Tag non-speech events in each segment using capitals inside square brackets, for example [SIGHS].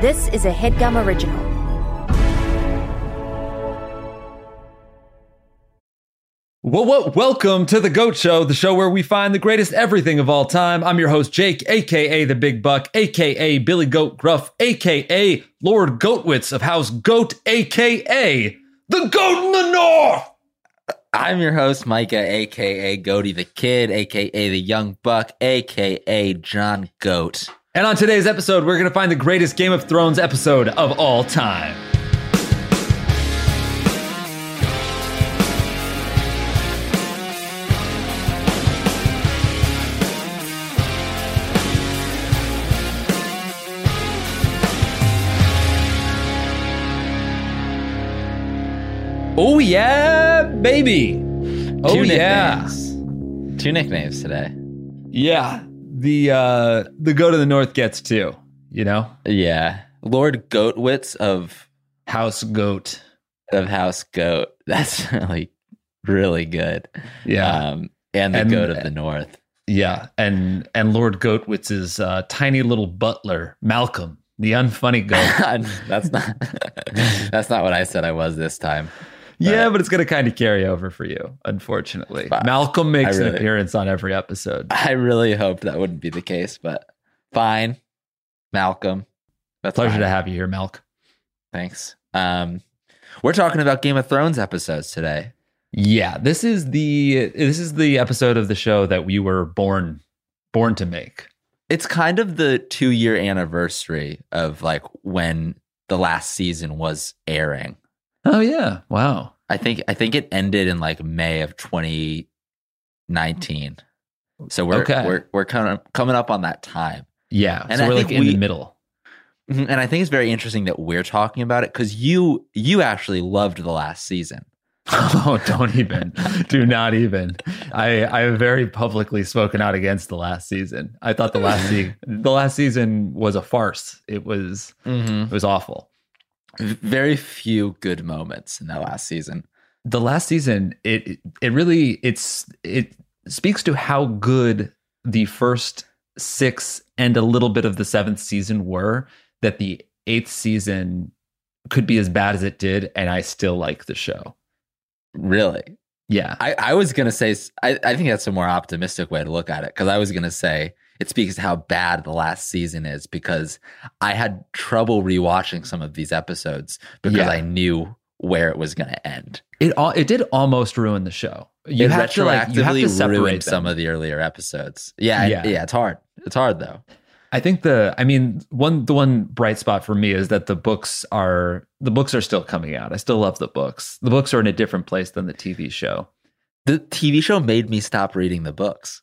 This is a headgum original. Well, well, welcome to the Goat Show, the show where we find the greatest everything of all time. I'm your host, Jake, aka the Big Buck, aka Billy Goat Gruff, aka Lord Goatwitz of House Goat, aka the Goat in the North. I'm your host, Micah, aka Goaty the Kid, aka the Young Buck, aka Jon Goat. And on today's episode, we're going to find the greatest Game of Thrones episode of all time. Oh yeah, baby. Oh Two yeah. Two nicknames today. Yeah. The uh the go to the north gets too, you know? Yeah. Lord Goatwitz of House goat. of House Goat. [LAUGHS] That's really, really good. Yeah. Um, and the And- Goat of the North. yeah. And and Lord Goatwitz's uh tiny little butler, Malcolm, the unfunny goat. [LAUGHS] that's not [LAUGHS] that's not what I said I was this time. Yeah, but it's gonna kind of carry over for you, unfortunately. Fuck. Malcolm makes I an appearance on every episode. I really hoped that wouldn't be the case, but fine. Malcolm. That's Pleasure fine. to have you here, Malk. Thanks. Um, we're talking about Game of Thrones episodes today. Yeah, this is the this is the episode of the show that we were born born to make. It's kind of the two year anniversary of like when the last season was airing. Oh yeah. Wow. I think I think it ended in like May of 2019. So we're Okay. we're we're kind of coming up on that time. Yeah. And so I we're like in we- the middle. Mhm. And I think it's very interesting that we're talking about it because you you actually loved the last season. [LAUGHS] Oh, don't even. Do not even. I I have very publicly spoken out against the last season. I thought the last [LAUGHS] se- the last season was a farce. It was Mm-hmm. it was awful. Very few good moments in that last season. The last season it it really it's it speaks to how good the first 6 and a little bit of the 7th season were that the 8th season could be as bad as it did and I still like the show. Really, Yeah. I, I was gonna say I, I think that's a more optimistic way to look at it because I was gonna say it speaks to how bad the last season is because I had trouble rewatching some of these episodes because Yeah. I knew where it was gonna end. It all it did almost ruin the show. You it have to like you have to separate some of the earlier episodes. Yeah. yeah, yeah. It's hard. It's hard though. I think the I mean one the one bright spot for me is that the books are the books are still coming out. I still love the books. The books are in a different place than the TV show. The TV show made me stop reading the books.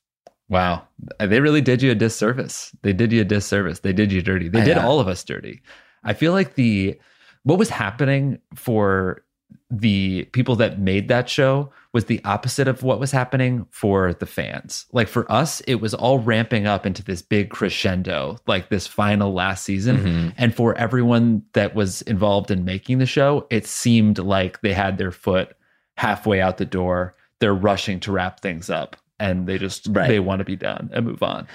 Wow. They really did you a disservice. They did you a disservice. They did you dirty. They I did know. all of us dirty. I feel like the what was happening for the people that made that show was the opposite of what was happening for the fans. Like for us, it was all ramping up into this big crescendo, like this final last season. Mhm. And for everyone that was involved in making the show, it seemed like they had their foot halfway out the door. They're rushing to wrap things up and they just Right. they want to be done and move on.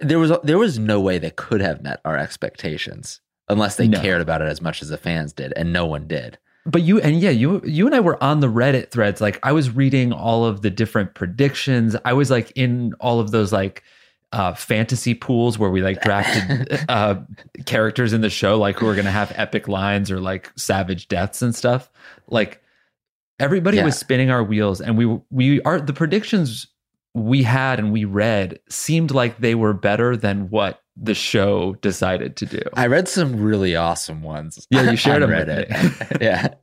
There was there was no way they could have met our expectations unless they No. cared about it as much as the fans did, and no one did. But you and yeah, you you and I were on the Reddit threads. Like I was reading all of the different predictions. I was like in all of those like uh, fantasy pools where we like drafted [LAUGHS] uh, characters in the show, like who are going to have epic lines or like savage deaths and stuff. Like everybody Yeah. was spinning our wheels, and we we are the predictions we had and we read seemed like they were better than what the show decided to do. I read some really awesome ones. Yeah, you [LAUGHS] shared them with Reddit. [LAUGHS] [LAUGHS] yeah.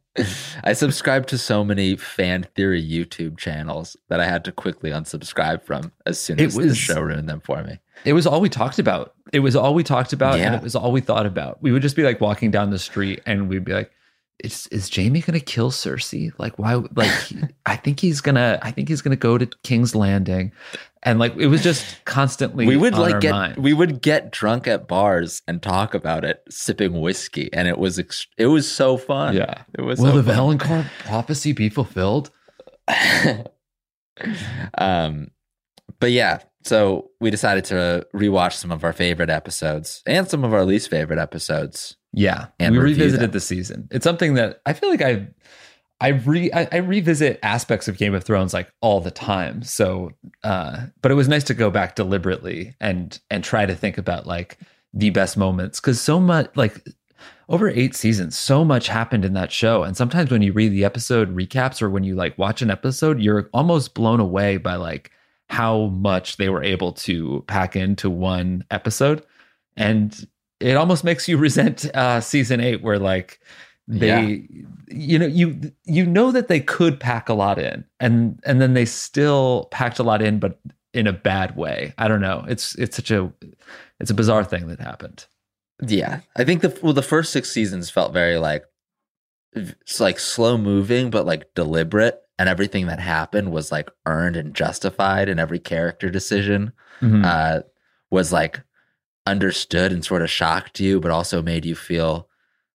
I subscribed to so many fan theory YouTube channels that I had to quickly unsubscribe from as soon It as the was- show ruined them for me. It was all we talked about. It was all we talked about, and it was all we thought about. We would just be like walking down the street, and we'd be like, "Is is Jaime gonna kill Cersei? Like, why? Like, [LAUGHS] I think he's gonna. I think he's gonna go to King's Landing." And like, it was just constantly. We would like get mind. we would get drunk at bars and talk about it, sipping whiskey, and it was ex- it was so fun. Yeah. it was. Will so the fun. Valonqar prophecy be fulfilled? [LAUGHS] um, but yeah, so we decided to rewatch some of our favorite episodes and some of our least favorite episodes. Yeah, And we revisited the season. It's something that I feel like I, I re I, I revisit aspects of Game of Thrones like all the time. So, uh, but it was nice to go back deliberately and and try to think about like the best moments because so much like over eight seasons, so much happened in that show. And sometimes when you read the episode recaps or when you like watch an episode, you're almost blown away by like how much they were able to pack into one episode. And it almost makes you resent uh season eight where like they you know you you know that they could pack a lot in and and then they still packed a lot in but in a bad way. I don't know. It's it's such a it's a bizarre thing that happened. Yeah, I think the well, the first six seasons felt very like it's like slow moving, but like deliberate, and everything that happened was like earned and justified, and every character decision Mhm. uh, was like understood and sort of shocked you, but also made you feel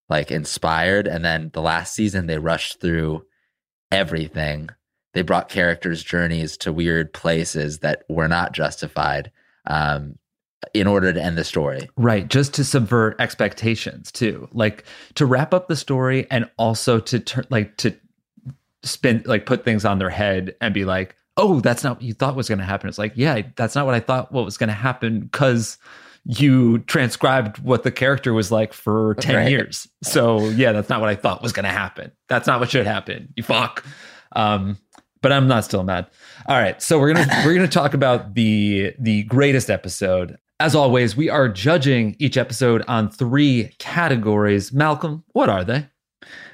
like inspired. And then the last season, they rushed through everything. They brought characters' journeys to weird places that were not justified um, in order to end the story. Right, just to subvert expectations too. Like to wrap up the story and also to turn like to spin like put things on their head and be like, "Oh, that's not what you thought was going to happen." It's like, "Yeah, that's not what I thought what was going to happen cuz you transcribed what the character was like for 10 Right. years." So, yeah, that's not what I thought was going to happen. That's not what should happen. You fuck. Um but I'm not still mad. All right, so we're gonna [LAUGHS] we're gonna talk about the the greatest episode. As always, we are judging each episode on three categories. Malcolm, what are they?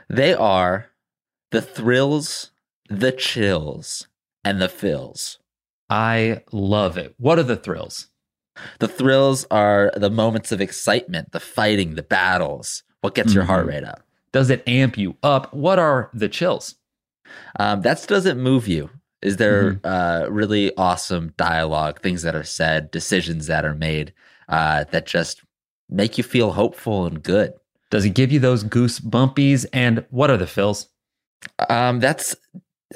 They are the thrills, the chills, and the fills. I love it. What are the thrills? The thrills are the moments of excitement, the fighting, the battles, what gets your heart Mhm. rate up. Does it amp you up? What are the chills? Um, that doesn't move you. Is there uh, really awesome dialogue, things that are said, decisions that are made uh, that just make you feel hopeful and good? Does it give you those goose bumpies? And what are the fills? Um, that's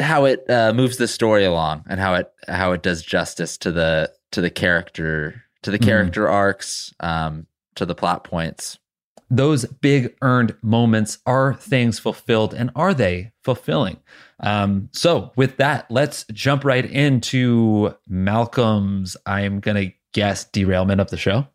how it uh, moves the story along and how it how it does justice to the to the character to the Mhm. character arcs um, to the plot points. those big earned moments are things fulfilled and are they fulfilling um, so with that let's jump right into malcolm's i'm gonna guess derailment of the show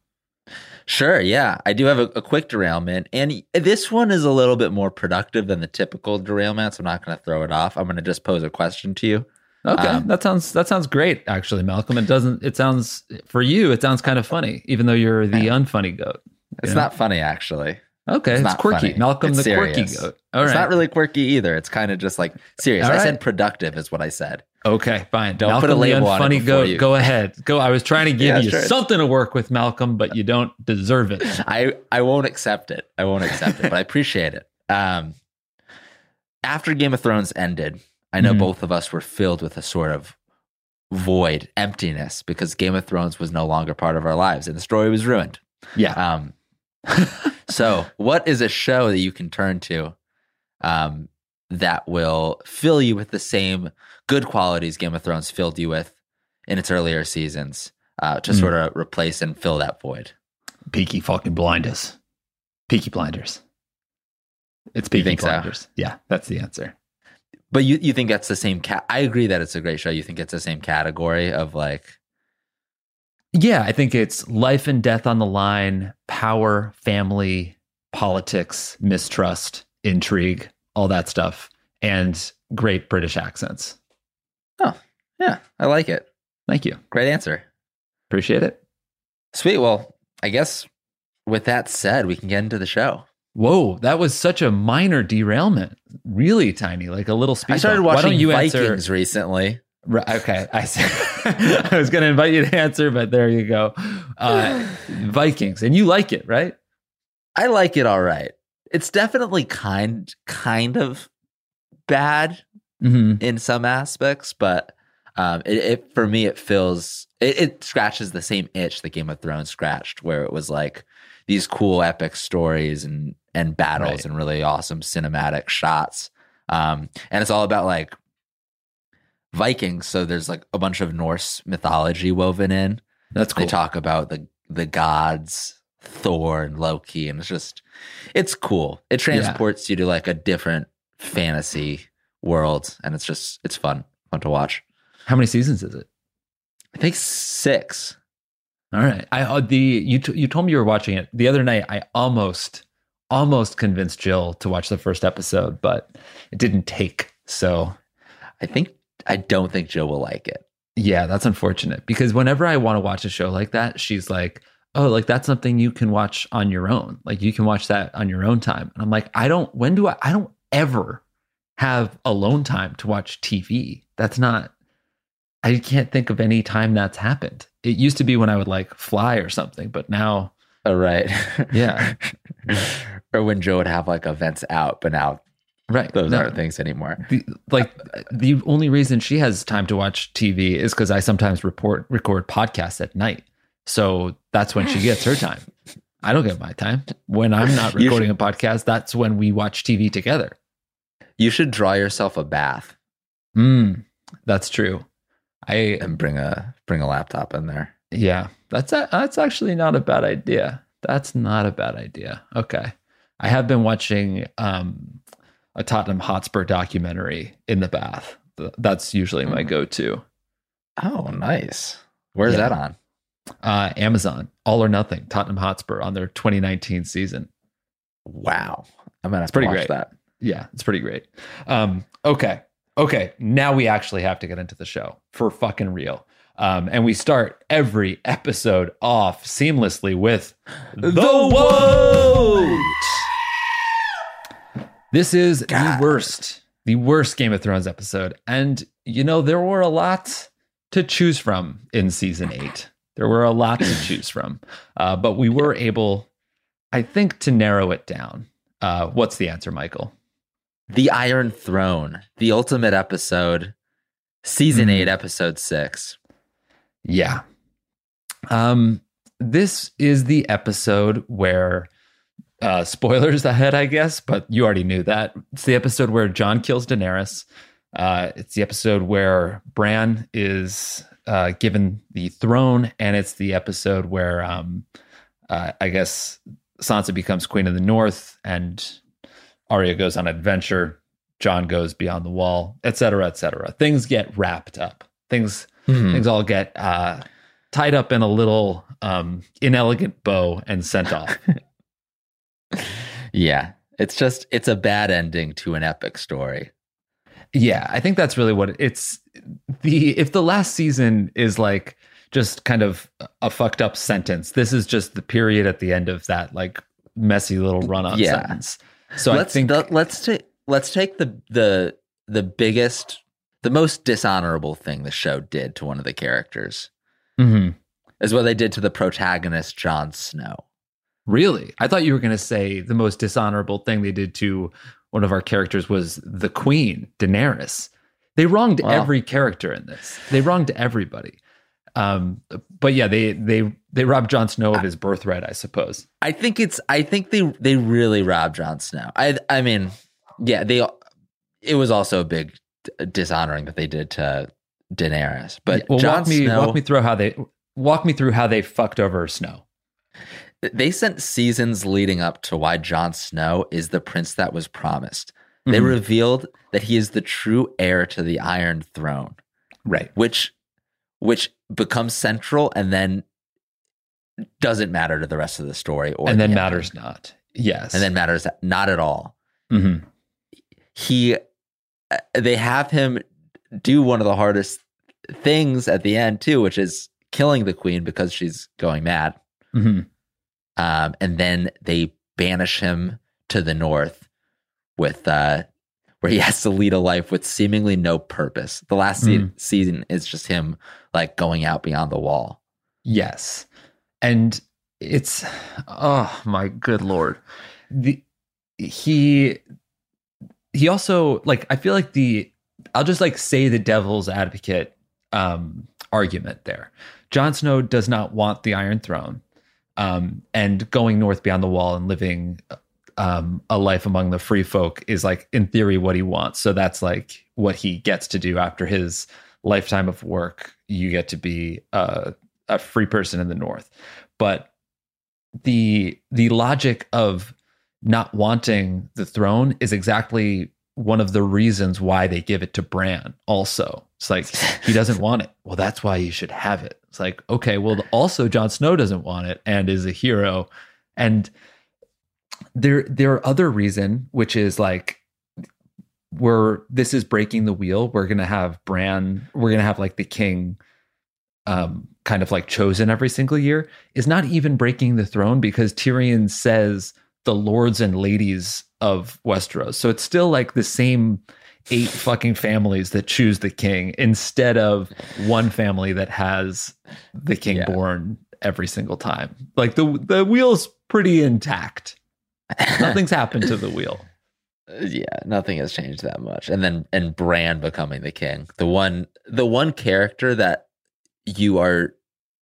Sure, yeah, I do have a, a quick derailment, and this one is a little bit more productive than the typical derailment. So I'm not going to throw it off. I'm going to just pose a question to you. Okay Um, that sounds that sounds great actually malcolm it doesn't it sounds for you it sounds kind of funny even though you're the unfunny goat It's Yeah. not funny, actually. okay it's, not quirky funny. malcolm It's the quirky goat all it's right not really quirky either. It's kind of just like serious. All I right. said productive is what I said. Okay, fine. Don't Malcolm put a label on it unfunny goat. you- Go ahead. Go. I was trying to give Yeah, you sure. something to work with, Malcolm, but you don't deserve it. [LAUGHS] I I won't accept it. I won't accept it, but I appreciate it. Um, after Game of Thrones ended, I know Mhm. both of us were filled with a sort of void, emptiness, because Game of Thrones was no longer part of our lives, and the story was ruined. Yeah. Um, [LAUGHS] so, what is a show that you can turn to um, that will fill you with the same good qualities Game of Thrones filled you with in its earlier seasons uh, to Mm. sort of replace and fill that void? Peaky fucking blinders. Peaky blinders. It's Peaky think so? blinders. Yeah, that's the answer. But you, you think that's the same cat? I agree that it's a great show. You think it's the same category of like, Yeah, I think it's life and death on the line, power, family, politics, mistrust, intrigue, all that stuff, and great British accents. Oh, yeah, I like it. Thank you. Great answer. Appreciate it. Sweet. Well, I guess with that said, we can get into the show. Whoa, that was such a minor derailment. Really tiny, like a little speed. [LAUGHS] I started bump. Watching don't you Vikings [LAUGHS] answer? recently. Right, okay, I see. I was going to invite you to answer, but there you go. Uh, [SIGHS] Vikings, and you like it, right? I like it all right. It's definitely kind kind of bad Mm-hmm. in some aspects, but um, it, it for me it feels it, it scratches the same itch that Game of Thrones scratched, where it was like these cool epic stories and and battles Right. and really awesome cinematic shots. Um, and it's all about like Vikings, so there's like a bunch of Norse mythology woven in. That's cool. They talk about the the gods, Thor and Loki, and it's just it's cool. It transports you to like a different fantasy world, and it's just it's fun, fun to watch. How many seasons is it? I think six. All right. I uh, the you t- you told me you were watching it the other night. I almost almost convinced Jill to watch the first episode, but it didn't take. So I think I don't think Jill will like it. yeah, that's unfortunate because whenever I want to watch a show like that, she's like, "Oh, like that's something you can watch on your own. Like you can watch that on your own time." And I'm like, "I don't. When do I? I don't ever have alone time to watch TV. That's not. I can't think of any time that's happened. It used to be when I would like fly or something, but now, Oh, right. Yeah. [LAUGHS] or when Joe would have like events out, but now right? those no. aren't things anymore. the, like the only reason she has time to watch TV is because I sometimes report record podcasts at night. So that's when she gets her time. I don't get my time. When I'm not [LAUGHS] recording a podcast, that's when we watch TV together. You should draw yourself a bath Mm, that's true. I and bring a bring a laptop in there. yeah, that's a, that's actually not a bad idea. That's not a bad idea. Okay. I have been watching um, a Tottenham Hotspur documentary in the bath. That's usually my Mm. go-to. Oh, nice. Where's Yeah. that on? uh, Amazon, All or Nothing, Tottenham Hotspur on their 2019 season. Wow. I'm gonna It's pretty watch great. that. Yeah, it's pretty great. Um, okay. Okay. Now we actually have to get into the show for fucking real. Um, and we start every episode off seamlessly with the, vote. This is God. the worst, the worst Game of Thrones episode. And, you know, there were a lot to choose from in season eight. There were a lot to [CLEARS THROAT] choose from. Uh, but we were able, I think, to narrow it down. Uh, what's the answer, Michael? The Iron Throne, the ultimate episode, season Mhm. eight, episode six. Yeah. Um, this is the episode where uh spoilers [LAUGHS] ahead, I guess, but you already knew that. It's the episode where Jon kills Daenerys. Uh it's the episode where Bran is uh given the throne, and it's the episode where um uh, I guess Sansa becomes Queen of the North and Arya goes on adventure, Jon goes beyond the wall, etc., cetera, et cetera. Things get wrapped up. Things Hmm. things all get uh, tied up in a little um, inelegant bow and sent off. [LAUGHS] Yeah. It's just it's a bad ending to an epic story. yeah, I think that's really what it's the if the last season is like just kind of a fucked up sentence, this is just the period at the end of that like messy little run on Yeah. sentence. So let's I think the- let's take let's take the the the biggest the most dishonorable thing the show did to one of the characters Mhm. is what they did to the protagonist Jon Snow. Really, I thought you were going to say the most dishonorable thing they did to one of our characters was the queen, Daenerys. They wronged Wow. every character in this. They wronged everybody. Um, but yeah, they they they robbed Jon Snow of his birthright, I suppose. I think it's I think they they really robbed Jon Snow. I I mean, yeah, they it was also a big dishonoring that they did to Daenerys. But well, Jon walk me Snow, walk me through how they walk me through how they fucked over Snow. They sent seasons leading up to why Jon Snow is the prince that was promised. They Mhm. revealed that he is the true heir to the Iron Throne. right. which which becomes central and then doesn't matter to the rest of the story or and then the matters not. Yes. and then matters not at all Mhm. he uh, they have him do one of the hardest things at the end too which is killing the queen because she's going mad Mhm. Um, and then they banish him to the north with uh where he [LAUGHS] has to lead a life with seemingly no purpose the last se- Mm. season is just him like going out beyond the wall Yes. And it's oh my good lord. The he he also like I feel like the I'll just like say the devil's advocate um argument there. Jon Snow does not want the Iron Throne. Um and going north beyond the wall and living um, a life among the free folk is like in theory what he wants. So that's like what he gets to do after his lifetime of work. You get to be a, a free person in the North, but the the logic of not wanting the throne is exactly one of the reasons why they give it to Bran. Also, it's like [LAUGHS] he doesn't want it. Well, that's why you should have it. It's like okay, well, also Jon Snow doesn't want it and is a hero, and there there are other reason which is like we're this is breaking the wheel. We're gonna have Bran. We're gonna have like the king, um, kind of like chosen every single year. Is not even breaking the throne because Tyrion says the lords and ladies of Westeros. So it's still like the same eight fucking families that choose the king instead of one family that has the king Yeah. born every single time. Like the the wheel's pretty intact. Nothing's happened to the wheel. [LAUGHS] yeah, nothing has changed that much. And then and Bran becoming the king, the one the one character that you are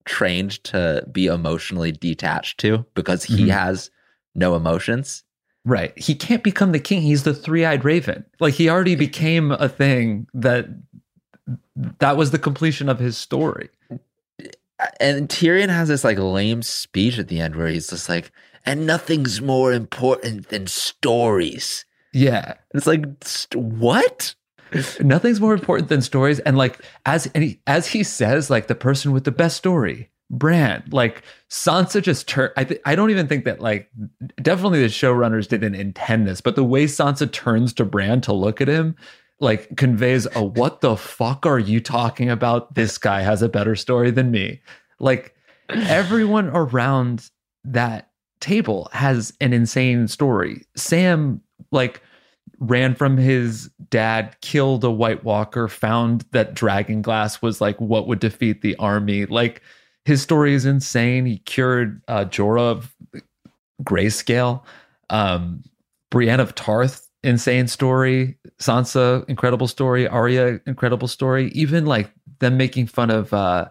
trained to be emotionally detached to because he Mhm. has no emotions. Right. He can't become the king. He's the three-eyed raven. Like he already became a thing that that was the completion of his story. And Tyrion has this like lame speech at the end where he's just like, and nothing's more important than stories. Yeah. It's like, st- what? [LAUGHS] Nothing's more important than stories. And like as and he, as he says, like the person with the best story, Bran, like Sansa just turned. I th- I don't even think that like definitely the showrunners didn't intend this, but the way Sansa turns to Bran to look at him, like conveys a what the fuck are you talking about? This guy has a better story than me. Like everyone around that table has an insane story. Sam like ran from his dad, killed a White Walker, found that dragon glass was like what would defeat the army. Like his story is insane. He cured uh, Jorah of grayscale. Um, Brienne of Tarth, insane story. Sansa, incredible story. Arya, incredible story. Even like them making fun of uh,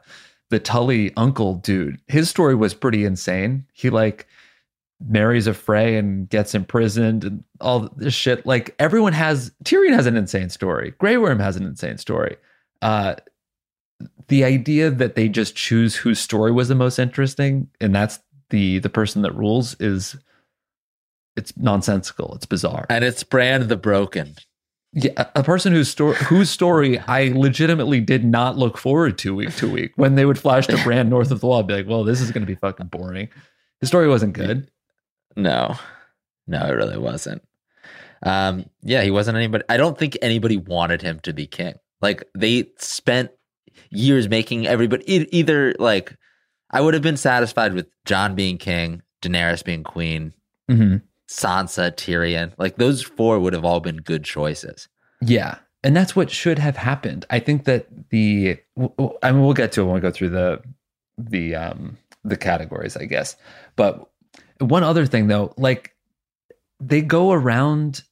the Tully uncle dude. His story was pretty insane. He like marries a Frey and gets imprisoned and all this shit. Like everyone has Tyrion has an insane story. Grey Worm has an insane story. Uh the idea that they just choose whose story was the most interesting and that's the the person that rules is it's nonsensical. It's bizarre. And it's Bran the Broken. Yeah, a- person whose story whose story I legitimately did not look forward to week to week. When they would flash to [LAUGHS] Bran north of the wall, I'd be like, "Well, this is going to be fucking boring." His story wasn't good. No, no, it really wasn't. Um, yeah, he wasn't anybody. I don't think anybody wanted him to be king. Like they spent years making everybody e- either like I would have been satisfied with Jon being king, Daenerys being queen, Mm-hmm. Sansa, Tyrion. Like those four would have all been good choices. Yeah. And that's what should have happened. I think that the I mean we'll get to it when we go through the the um the categories, I guess. But one other thing though, like they go around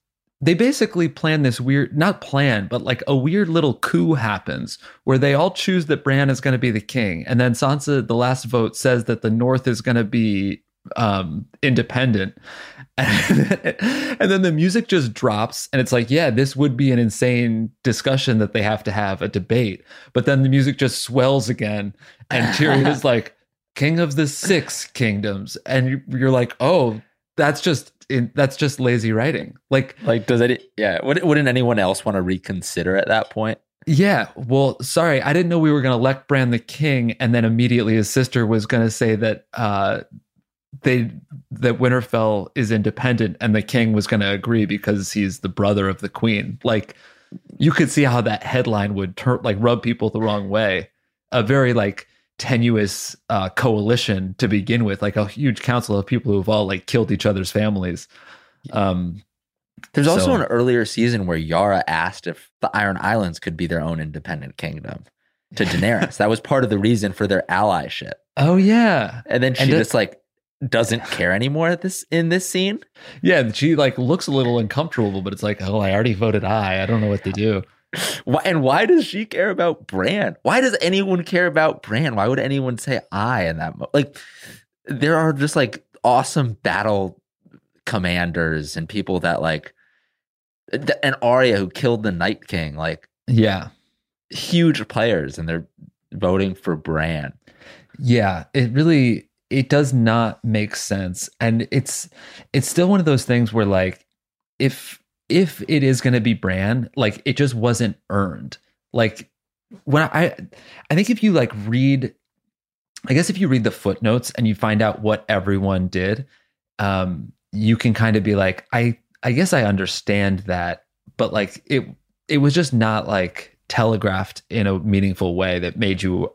they basically plan this weird not plan, but like a weird little coup happens where they all choose that Bran is going to be the king. And then Sansa the last vote says that the north is going to be um independent. [LAUGHS] And then the music just drops and it's like yeah this would be an insane discussion that they have to have a debate. But then the music just swells again and [LAUGHS] Tyrion is like king of the six kingdoms. And you- you're like oh that's just in, that's just lazy writing like Like, does it? Yeah. Would, wouldn't anyone else want to reconsider at that point? yeah well sorry i didn't know we were going to elect bran the king and then immediately his sister was going to say that uh they that winterfell is independent and the king was going to agree because he's the brother of the queen like you could see how that headline would turn like rub people the wrong way a very like tenuous uh coalition to begin with like a huge council of people who've all like killed each other's families um There's also So- an earlier season where Yara asked if the Iron Islands could be their own independent kingdom to [LAUGHS] Daenerys. that was part of the reason for their allyship. oh yeah And then she And it- just like doesn't care anymore at this in this scene. Yeah, she like looks a little uncomfortable, but it's like, oh, I already voted aye. I don't know what to do. Why, and why does she care about Bran? Why does anyone care about Bran? Why would anyone say I in that mo- like there are just like awesome battle commanders and people that like and Arya who killed the Night King, like Yeah. huge players, and they're voting for Bran. Yeah, it really it does not make sense. And it's it's still one of those things where like if if it is going to be Bran, like it just wasn't earned. Like when I I think if you like read I guess if you read the footnotes and you find out what everyone did, um you can kind of be like I I guess I understand that, but like it it was just not like telegraphed in a meaningful way that made you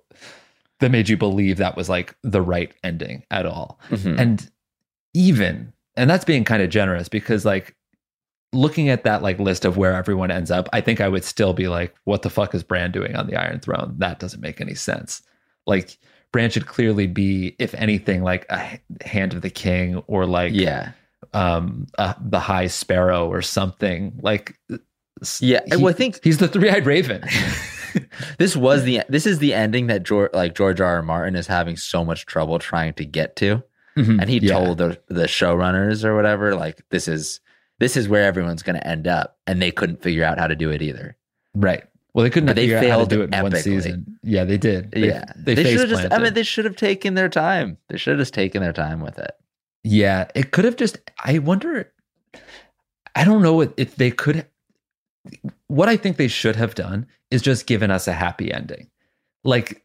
that made you believe that was like the right ending at all. Mhm. And even and that's being kind of generous because like looking at that like list of where everyone ends up, I think I would still be like, what the fuck is Bran doing on the Iron Throne? That doesn't make any sense. Like Bran should clearly be, if anything, like a hand of the king or like yeah, um uh, the High Sparrow or something. Like yeah. he- well, I think he's the three-eyed raven. [LAUGHS] [LAUGHS] this was the this is the ending that George like George R. R. Martin is having so much trouble trying to get to. and he Yeah. told the the showrunners or whatever like this is this is where everyone's going to end up and they couldn't figure out how to do it either Right. Well, they couldn't But they figure out how to failed do it in one season. Yeah, they did. They, yeah they, should have just i mean they should have taken their time they should have just taken their time with it Yeah, it could have just. I wonder. I don't know if- if they could. What I think they should have done is just given us a happy ending. Like,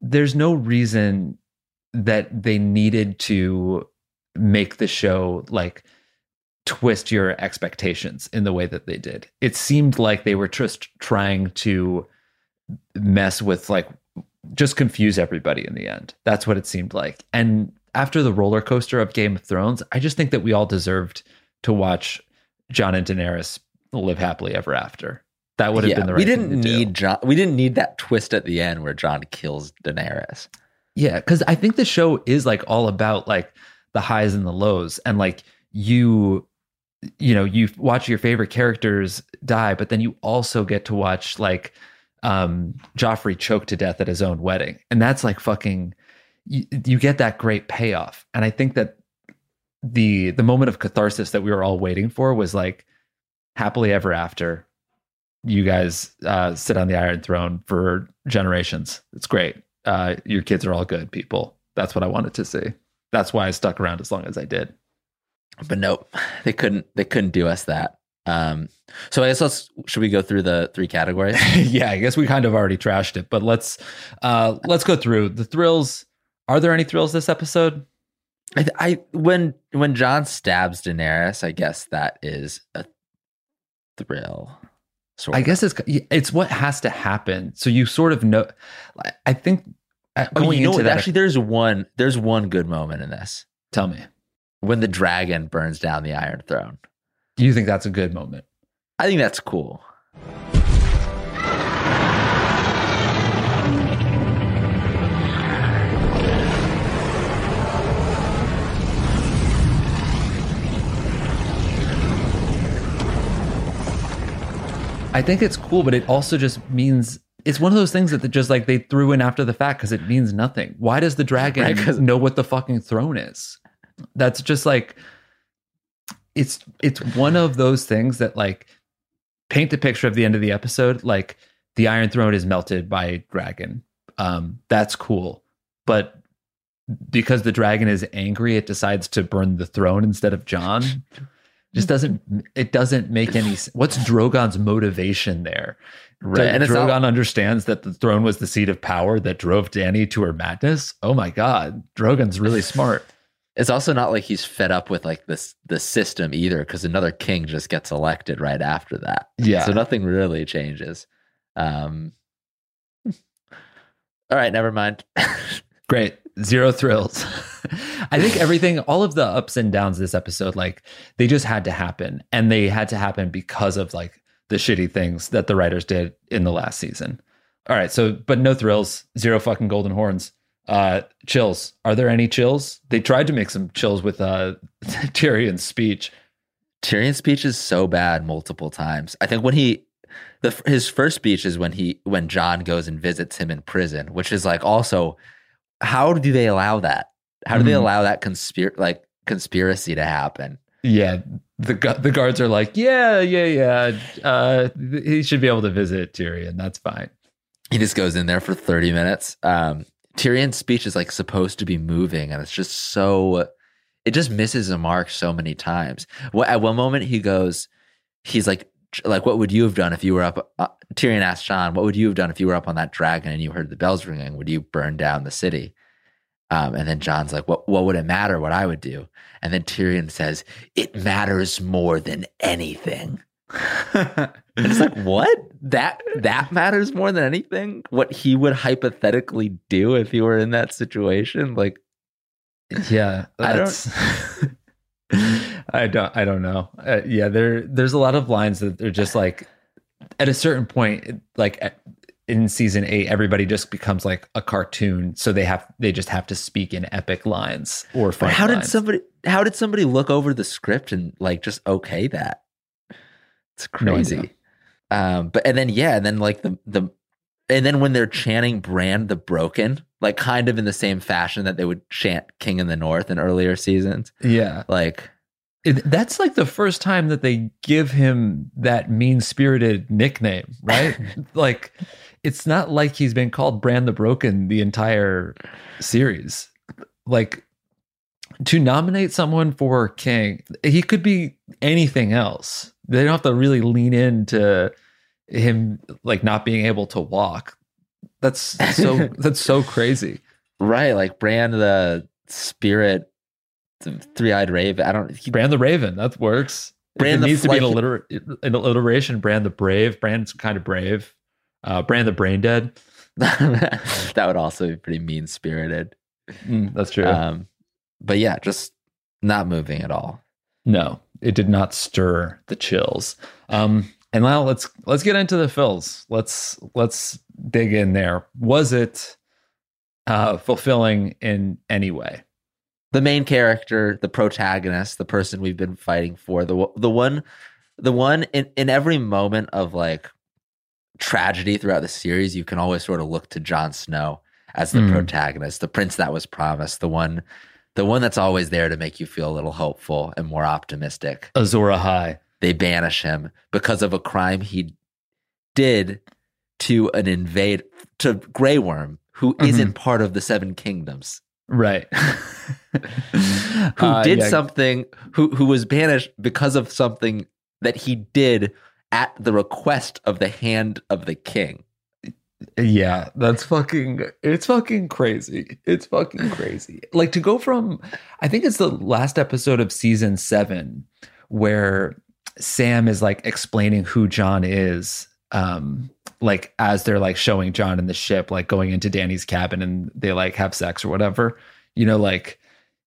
there's no reason that they needed to make the show like twist your expectations in the way that they did. It seemed like they were just trying to mess with like just confuse everybody in the end. That's what it seemed like. And after the roller coaster of Game of Thrones, I just think that we all deserved to watch Jon and Daenerys live happily ever after. That would have been the right we didn't to do. need jon we didn't need that twist at the end where jon kills daenerys Yeah, because I think the show is like all about like the highs and the lows, and like you, you know, you watch your favorite characters die, but then you also get to watch like um Joffrey choke to death at his own wedding, and that's like fucking. You, you get that great payoff, and I think that the the moment of catharsis that we were all waiting for was like happily ever after. You guys uh, sit on the Iron Throne for generations. It's great uh, your kids are all good people. That's what I wanted to see. That's why I stuck around as long as I did. But nope [SIGHS] they couldn't they couldn't do us that um so i guess let's should we go through the three categories [LAUGHS] yeah, I guess we kind of already trashed it, but let's uh let's go through the thrills. Are there any thrills this episode? I, I when when Jon stabs Daenerys, I guess that is a thrill. Sort I of. guess it's it's what has to happen. So you sort of know. I- I think uh, Oh, going you know into what? that. Actually, there's one. There's one good moment in this tell me, when the dragon burns down the Iron Throne. Do you think that's a good moment? I think that's cool. I think it's cool, but it also just means it's one of those things that just like they threw in after the fact because it means nothing. Why does the dragon Right, know what the fucking throne is? That's just like it's it's one of those things that like paint the picture of the end of the episode like the iron throne is melted by dragon. Um that's cool. But because the dragon is angry it decides to burn the throne instead of jon. Just doesn't it doesn't make any s- what's drogon's motivation there? Right, and and it's not- drogon understands that the throne was the seat of power that drove dany to her madness? Oh my god. Drogon's really smart It's also not like he's fed up with like this the system either, because another king just gets elected right after that. yeah So nothing really changes. Um, [LAUGHS] all right, never mind. [LAUGHS] Great. Zero thrills. I think everything, all of the ups and downs this episode, like they just had to happen. And they had to happen because of like the shitty things that the writers did in the last season. All right. So, but no thrills, zero fucking golden horns. Uh, chills. Are there any chills? They tried to make some chills with uh [LAUGHS] Tyrion's speech. Tyrion's speech is so bad multiple times. I think when he the his first speech is when he when Jon goes and visits him in prison, which is like also how do they allow that? How do they Mhm. allow that conspir like conspiracy to happen? Yeah, the the guards are like, yeah, yeah, yeah. Uh, he should be able to visit Tyrion. That's fine. He just goes in there for 30 minutes. Um, Tyrion's speech is like supposed to be moving, and it's just so it just misses a mark so many times. At one moment, he goes, he's like, like, what would you have done if you were up? Uh, Tyrion asked Jon, what would you have done if you were up on that dragon and you heard the bells ringing? Would you burn down the city? Um, and then Jon's like, what, what would it matter what I would do? And then Tyrion says, it matters more than anything. It's like, what? That that matters more than anything? What he would hypothetically do if he were in that situation? Like, yeah, I don't- [LAUGHS] I don't. I don't know. Uh, yeah, there. There's a lot of lines that they're just like, at a certain point, like at, in season eight, everybody just becomes like a cartoon, so they have they just have to speak in epic lines or how did somebody how did somebody look over the script and like just okay that? It's crazy. idea. um, but and then yeah, and then like the the and then when they're chanting Bran the Broken, like kind of in the same fashion that they would chant King in the North in earlier seasons, Yeah, like It- that's like the first time that they give him that mean spirited nickname, right? [LAUGHS] like, it's not like he's been called Bran the Broken the entire series. Like, to nominate someone for king, he could be anything else. They don't have to really lean into him like not being able to walk. That's so [LAUGHS] that's so crazy. right, like Bran the Spirit, Three Eyed Raven. I don't. He, Bran the Raven, that works. Bran needs to be an, alliter- an alliteration. Bran the Brave. Bran's kind of brave. Uh, Bran the Brain Dead. [LAUGHS] that would also be pretty mean spirited. Mm, that's true. Um, but yeah, just not moving at all. no, it did not stir the chills. Um, and now let's let's get into the fills. Let's let's dig in there. Was it uh, fulfilling in any way? The main character, the protagonist, the person we've been fighting for, the the one, the one in in every moment of like tragedy throughout the series, you can always sort of look to Jon Snow as the Mm. protagonist, the prince that was promised, the one, the one that's always there to make you feel a little hopeful and more optimistic. Azor Ahai. they banish him because of a crime he did to an invade to Grey Worm, who Mhm. not part of the Seven Kingdoms, Right. [LAUGHS] [LAUGHS] who Uh, did yeah. something, who who was banished because of something that he did at the request of the hand of the king. Yeah, that's fucking it's fucking crazy. It's fucking [SIGHS] crazy. Like to go from I think it's the last episode of season 7 where Sam is like explaining who Jon is um like as they're like showing Jon in the ship like going into Dany's cabin and they like have sex or whatever. You know like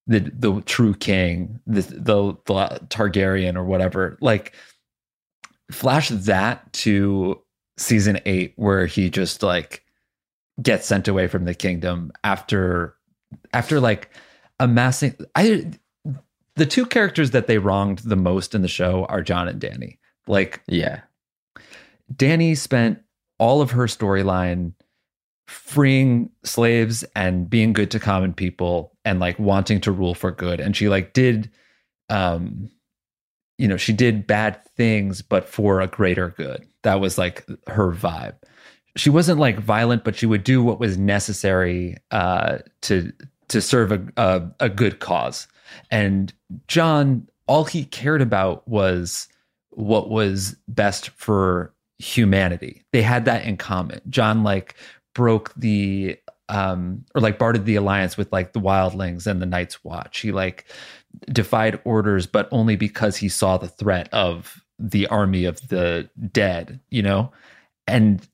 the the true king, the the, the Targaryen or whatever. Like flash that to season eight where he just like gets sent away from the kingdom after after like amassing i the two characters that they wronged the most in the show are jon and dany. Like Yeah, dany spent all of her storyline freeing slaves and being good to common people and like wanting to rule for good. And she like did um you know she did bad things but for a greater good. That was like her vibe. She wasn't like violent but she would do what was necessary uh to to serve a a, a good cause. And jon all he cared about was what was best for humanity. They had that in common. Jon like broke the um or like bartered the alliance with like the wildlings and the night's watch. He like defied orders but only because he saw the threat of the army of the dead you know? And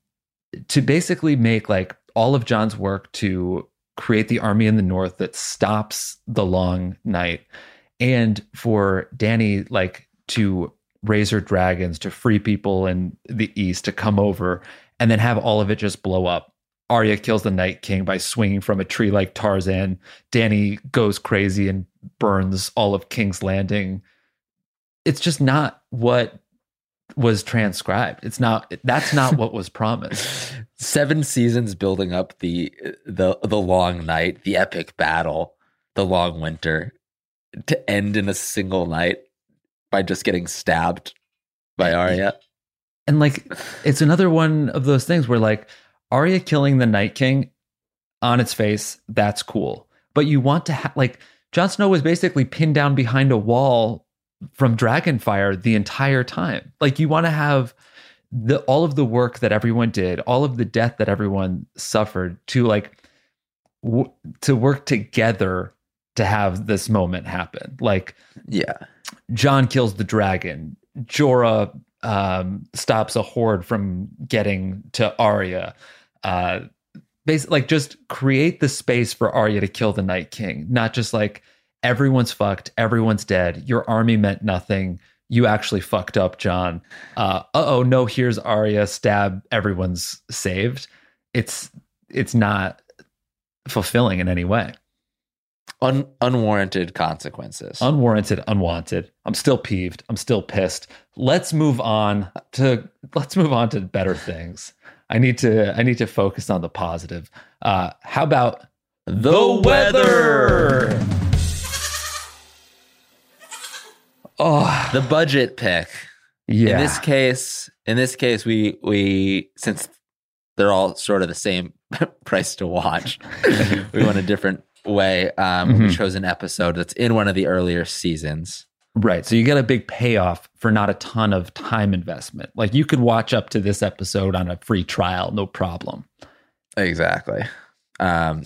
to basically make like all of jon's work to create the army in the north that stops the long night and for dany like to raise her dragons to free people in the east to come over and then have all of it just blow up Arya kills the Night King by swinging from a tree like Tarzan. Dany goes crazy and burns all of King's Landing. It's just not what was transcribed. It's not that's not what was promised. [LAUGHS] seven seasons building up the the the long night, the epic battle, the long winter, to end in a single night. by just getting stabbed by Arya. And like, it's another one of those things where like Arya killing the Night King on its face, that's cool. But you want to have like Jon Snow was basically pinned down behind a wall from Dragonfire the entire time. Like you want to have the all of the work that everyone did, all of the death that everyone suffered to like w- to work together to have this moment happen. Like Yeah. Jon kills the dragon. Jorah um, stops a horde from getting to Arya. Uh, basically, like just create the space for Arya to kill the Night King, not just like everyone's fucked, everyone's dead. Your army meant nothing. You actually fucked up, Jon. Uh oh, no. Here's Arya. Stab. Everyone's saved. It's it's not fulfilling in any way. Un- unwarranted consequences. unwarranted unwanted i'm still peeved i'm still pissed let's move on to let's move on to better things i need to i need to focus on the positive uh how about the weather. oh The budget pick. yeah In this case, in this case, we we since they're all sort of the same [LAUGHS] price to watch, [LAUGHS] we went a different way. Um, We Mhm. chose an episode that's in one of the earlier seasons. Right so you get a big payoff for not a ton of time investment like you could watch up to this episode on a free trial no problem Exactly. Um,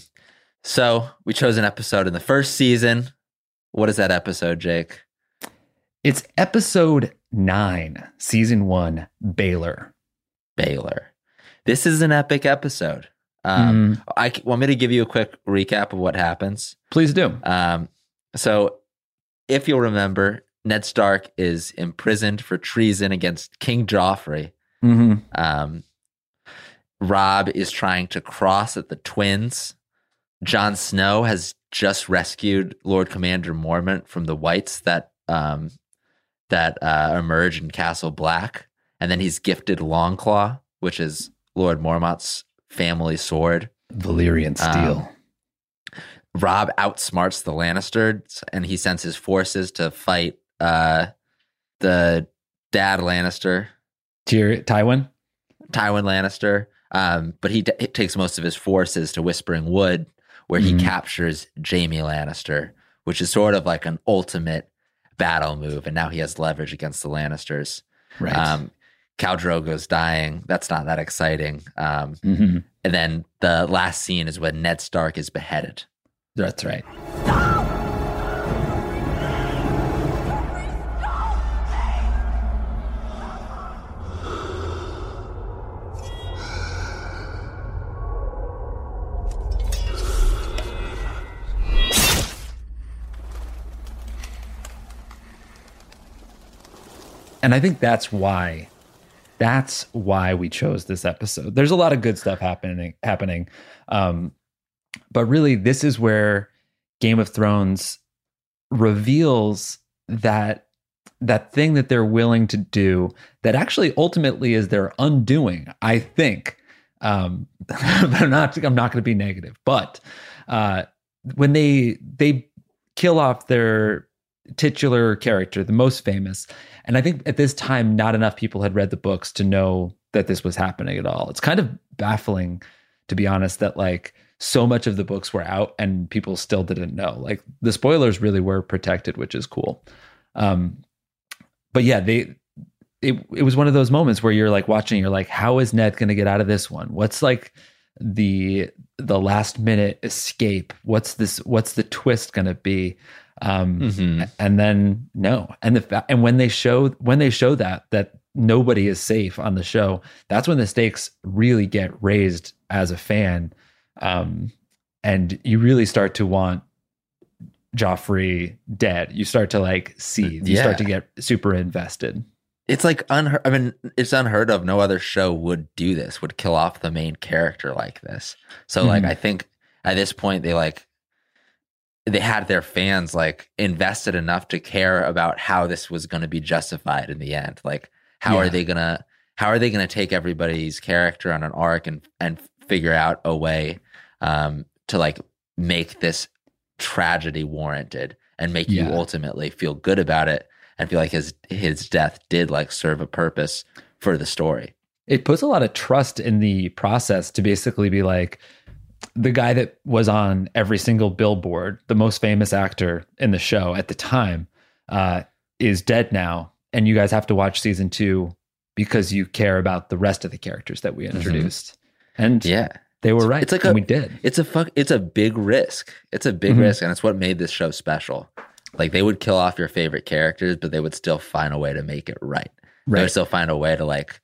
so we chose an episode in the first season. What is that episode, Jake? it's episode 9 season 1 baelor Baelor. This is an epic episode. Um, Mm, I want me to give you a quick recap of what happens. please do Um, so, if you'll remember, Ned Stark is imprisoned for treason against King Joffrey. hmm Um, Robb is trying to cross at the Twins. Jon Snow has just rescued Lord Commander Mormont from the Whites that um, that uh, emerge in Castle Black, and then he's gifted Longclaw, which is Lord Mormont's family sword. valyrian steel Robb outsmarts the Lannisters and he sends his forces to fight uh, the dad Lannister, Tyr- tywin Tywin Lannister. Um, but he, he takes most of his forces to Whispering Wood, where he Mhm. captures Jaime Lannister, which is sort of like an ultimate battle move. And now he has leverage against the Lannisters. right Um, Khal Drogo's dying. That's not that exciting. Um, Mhm. and then the last scene is when Ned Stark is beheaded. That's right. And I think that's why that's why we chose this episode. There's a lot of good stuff happening happening. Um, but really this is where Game of Thrones reveals that that thing that they're willing to do that actually ultimately is their undoing, I think. Um, [LAUGHS] I'm not I'm not going to be negative, but uh, when they they kill off their titular character, the most famous, and I think at this time not enough people had read the books to know that this was happening at all. It's kind of baffling to be honest that like so much of the books were out and people still didn't know. Like the spoilers really were protected, which is cool. Um, but yeah, they it it was one of those moments where you're like watching, you're like, how is Ned going to get out of this one? What's like the the last minute escape? What's this? What's the twist going to be? Um, Mhm. and then no, and the fa- and when they show when they show that that nobody is safe on the show, that's when the stakes really get raised as a fan, um, and you really start to want Joffrey dead. You start to like see, you Yeah. start to get super invested. It's like unheard. I mean, it's unheard of. No other show would do this. Would kill off the main character like this. So, like, Mhm. I think at this point they like they had their fans like invested enough to care about how this was going to be justified in the end. Like, how are they gonna how are they gonna take everybody's character on an arc and and figure out a way um, to like make this tragedy warranted and make you ultimately feel good about it and feel like his his death did like serve a purpose for the story. It puts a lot of trust in the process to basically be like the guy that was on every single billboard, the most famous actor in the show at the time, uh, is dead now, and you guys have to watch season two because you care about the rest of the characters that we introduced. And Yeah. They were right. It's like and a- we did. It's a fuck it's a big risk. It's a big Mhm. risk and it's what made this show special. Like they would kill off your favorite characters, but they would still find a way to make it right. Right. They would still find a way to like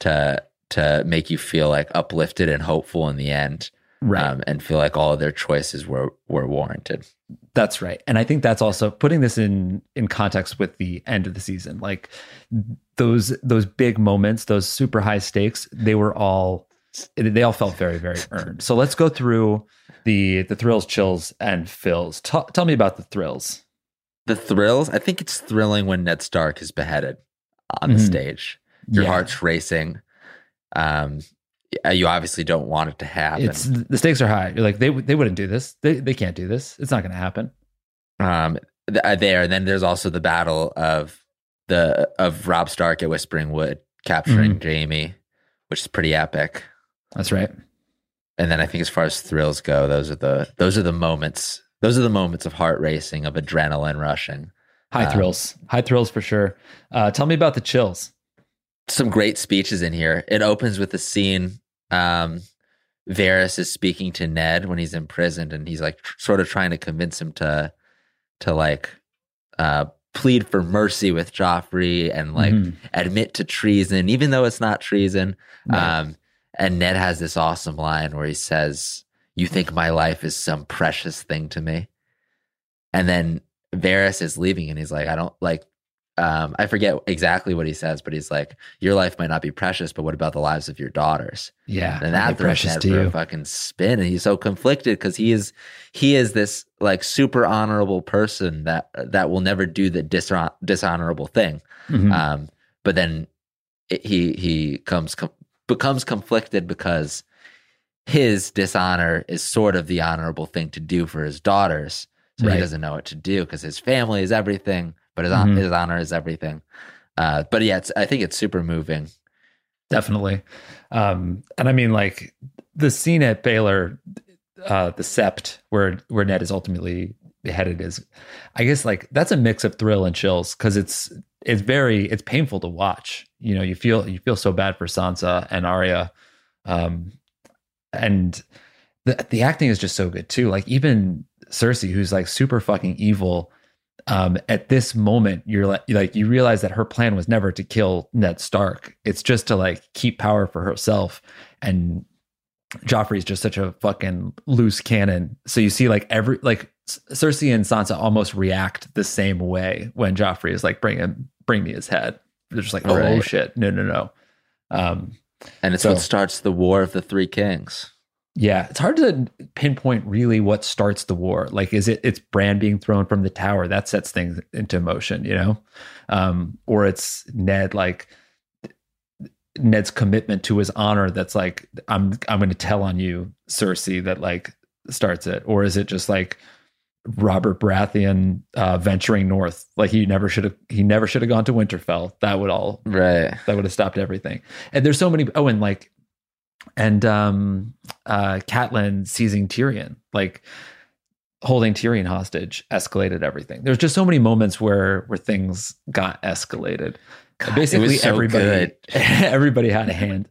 to to make you feel like uplifted and hopeful in the end. Right. Um, and feel like all of their choices were were warranted. That's right. And I think that's also putting this in in context with the end of the season. Like those those big moments, those super high stakes, they were all they all felt very very earned. So let's go through the the thrills, chills and fills. T- tell me about the thrills. The thrills, I think it's thrilling when Ned Stark is beheaded on the Mhm. stage. Your Yeah. heart's racing. Um you obviously don't want it to happen. It's the stakes are high. You're like they they wouldn't do this. They they can't do this. It's not going to happen. um th- uh, there and then there's also the battle of the of robb stark at whispering wood capturing Mm-hmm. jaime which is pretty epic That's right. and then i think as far as thrills go those are the those are the moments those are the moments of heart racing of adrenaline rushing High Um, thrills. High thrills for sure. Uh, tell me about the chills. some great speeches in here it opens with a scene um Varys is speaking to Ned when he's imprisoned and he's like tr- sort of trying to convince him to to like uh plead for mercy with Joffrey and like Mhm. admit to treason, even though it's not treason. Right. Um, and Ned has this awesome line where he says, You think my life is some precious thing to me? And then Varys is leaving and he's like, I don't like, um, I forget exactly what he says, but he's like, Your life might not be precious, but what about the lives of your daughters? yeah. And that throws Ned for a fucking spin. And he's so conflicted because he is he is this like super honorable person that that will never do the dishon- dishonorable thing. Mhm. Um, but then it, he he comes com- becomes conflicted because his dishonor is sort of the honorable thing to do for his daughters. So Right. he doesn't know what to do because his family is everything, but his Mhm. his honor is everything. Uh, but yeah, it's, I think it's super moving. definitely um and i mean like the scene at baelor uh the sept where where ned is ultimately beheaded is i guess like that's a mix of thrill and chills because it's it's very it's painful to watch you know you feel you feel so bad for sansa and arya um and the the acting is just so good too like even cersei who's like super fucking evil um, at this moment, you're like, like you realize that her plan was never to kill Ned Stark. It's just to like keep power for herself. And Joffrey's just such a fucking loose cannon. So you see, like every like Cersei and Sansa almost react the same way when Joffrey is like, bring him, bring me his head. They're just like, oh Right. shit, no, no, no. Um, And it's So- what starts the War of the Three Kings. Yeah, it's hard to pinpoint really what starts the war. Like, is it it's Bran being thrown from the tower that sets things into motion, you know, um, or it's Ned like Ned's commitment to his honor. That's like I'm I'm going to tell on you, Cersei. That like starts it, or is it just like Robert Baratheon uh, venturing north? Like he never should have he never should have gone to Winterfell. That would all Right. that would have stopped everything. And there's so many. Oh, and like, and um, uh, Catelyn seizing Tyrion, like holding Tyrion hostage, escalated everything. There's just so many moments where where things got escalated. God, Basically, so everybody [LAUGHS] everybody had a hand.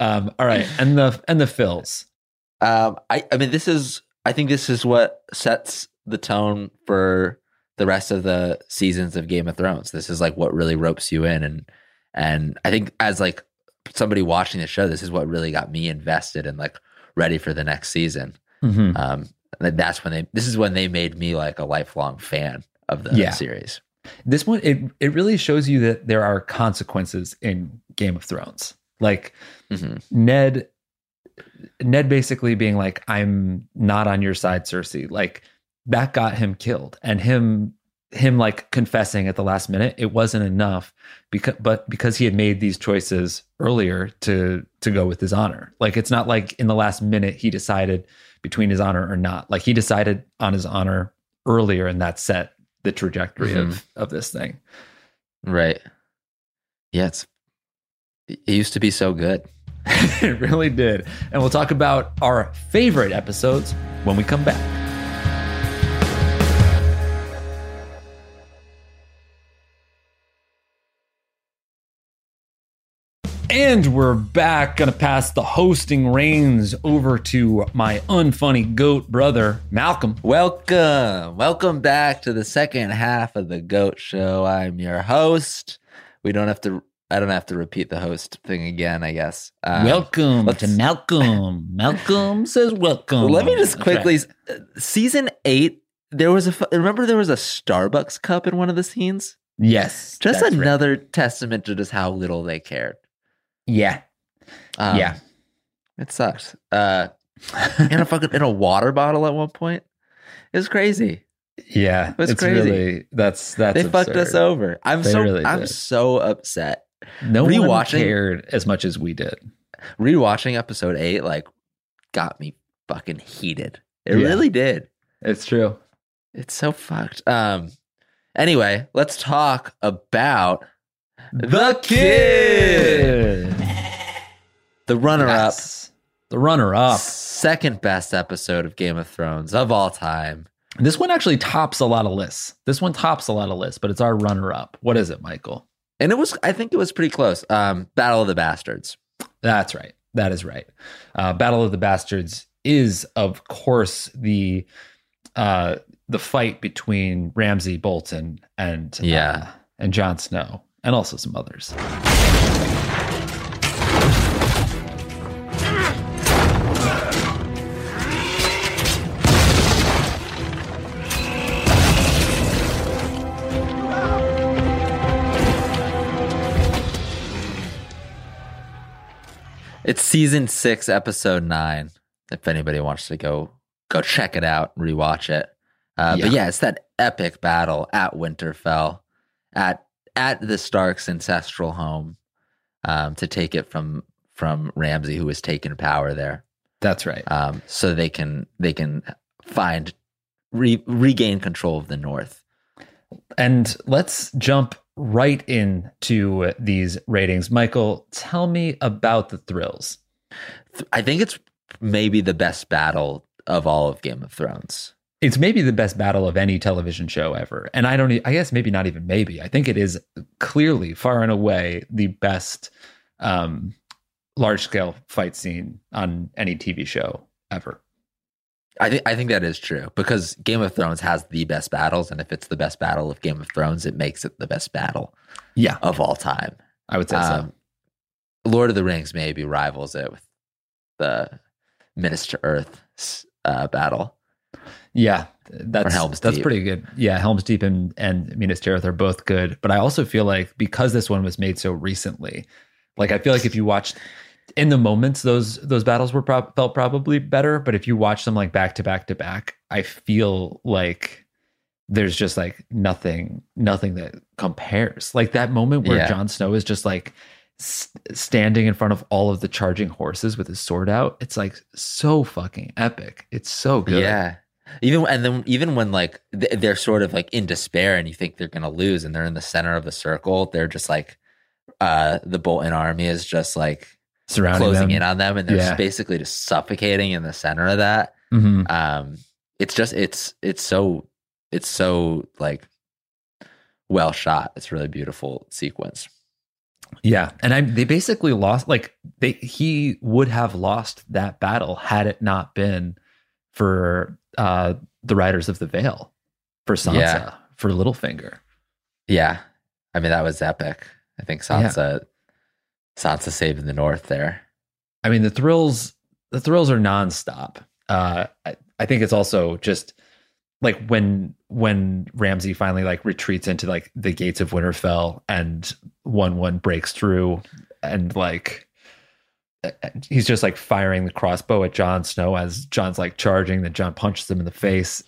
Um, all right, and the and the fills. Um, I, I mean, this is, I think this is what sets the tone for the rest of the seasons of Game of Thrones. This is like what really ropes you in. And, and I think as like somebody watching the show, this is what really got me invested and like ready for the next season. Mhm. Um, and that's when they, this is when they made me like a lifelong fan of the Yeah. series. This one, it it really shows you that there are consequences in Game of Thrones. Like hmm Ned Ned basically being like, I'm not on your side, Cersei, like that got him killed. And him him like confessing at the last minute, it wasn't enough because but because he had made these choices earlier to to go with his honor. Like it's not like in the last minute he decided between his honor or not. Like he decided on his honor earlier and that set the trajectory of mm-hmm. of this thing. Right. Yeah, it's it used to be so good. [LAUGHS] it really did. And we'll talk about our favorite episodes when we come back. And we're back. Gonna pass the hosting reins over to my unfunny goat brother, Malcolm. Welcome. Welcome back to the second half of the Goat Show. I'm your host. We don't have to I don't have to repeat the host thing again, I guess. Um, welcome to Malcolm. [LAUGHS] Malcolm says welcome. let me just That's right. quickly uh, season 8 there was a remember there was a Starbucks cup in one of the scenes? Yes. Just that's right. another testament to just how little they cared. Yeah. Um, yeah. It sucks. Uh [LAUGHS] in a fucking in a water bottle at one point. It was crazy. Yeah. That's it's crazy. really that's that's they fucked us over. I'm They so really I'm did. so upset. No one Rewatching- cared as much as we did. Rewatching episode 8 like got me fucking heated. It Yeah. really did. It's true. It's so fucked. Um anyway, let's talk about The Kid. The runner up The runner up. second best episode of Game of Thrones of all time. This one actually tops a lot of lists. This one tops a lot of lists, but it's our runner up. What is it, Micah? And it was I think it was pretty close. Um Battle of the Bastards. That's right. That is right. Uh, Battle of the Bastards is, of course, the uh, the fight between Ramsay Bolton and Yeah. uh, and Jon Snow, and also some others. It's season six, episode nine. If anybody wants to go go check it out, rewatch it. Uh, But Yeah. yeah, it's that epic battle at Winterfell, at at the Stark's ancestral home, um, to take it from from Ramsay, who was taken power there, That's right. um, so they can they can find re- regain control of the North. And let's jump right into these ratings. Micah, tell me about the thrills. I think it's maybe the best battle of all of Game of Thrones. It's maybe the best battle of any television show ever. And I don't, I guess maybe not even maybe. I think it is clearly far and away the best um, large scale fight scene on any TV show ever. I think I think that is true because Game of Thrones has the best battles, and if it's the best battle of Game of Thrones, it makes it the best battle Yeah, of all time. I would say so. Um, Lord of the Rings maybe rivals it with the Minas Tirith uh, battle. Yeah, that's Helm's that's Deep. pretty good. Yeah, Helm's Deep and and Minas Tirith are both good, but I also feel like because this one was made so recently, like I feel like if you watched in the moments those those battles were prob- felt probably better, but if you watch them like back to back to back, I feel like there's just like nothing nothing that compares. Like that moment where Yeah. Jon Snow is just like s- standing in front of all of the charging horses with his sword out. It's like so fucking epic. It's so good. Yeah. Even and then even when like they're sort of like in despair and you think they're gonna lose and they're in the center of the circle, they're just like uh the Bolton army is just like surrounding closing them. in on them and they're Yeah. basically just suffocating in the center of that. Mhm. um it's just it's it's so it's so like well shot it's really beautiful sequence Yeah, and I they basically lost like they he would have lost that battle had it not been for uh the Riders of the Veil, for Sansa, Yeah. for Littlefinger. yeah i mean that was epic i think sansa sansa saving the north there I mean the thrills the thrills are nonstop. Uh I, I think it's also just like when when Ramsay finally like retreats into like the gates of Winterfell and one one breaks through and like he's just like firing the crossbow at Jon Snow as Jon's like charging, then Jon punches him in the face.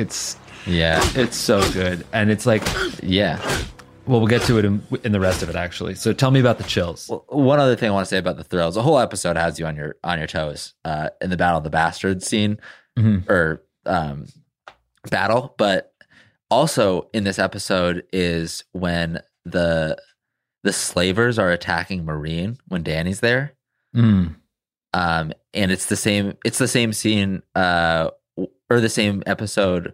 It's Yeah. it's so good, and it's like Yeah. well, we'll get to it in, in the rest of it actually. So tell me about the chills. Well, one other thing I want to say about the thrills. The whole episode has you on your on your toes. Uh, in the Battle of the Bastards scene Mhm. or um, battle, but also in this episode is when the the slavers are attacking Meereen when Dany's there. Mm. um and it's the same it's the same scene uh or the same episode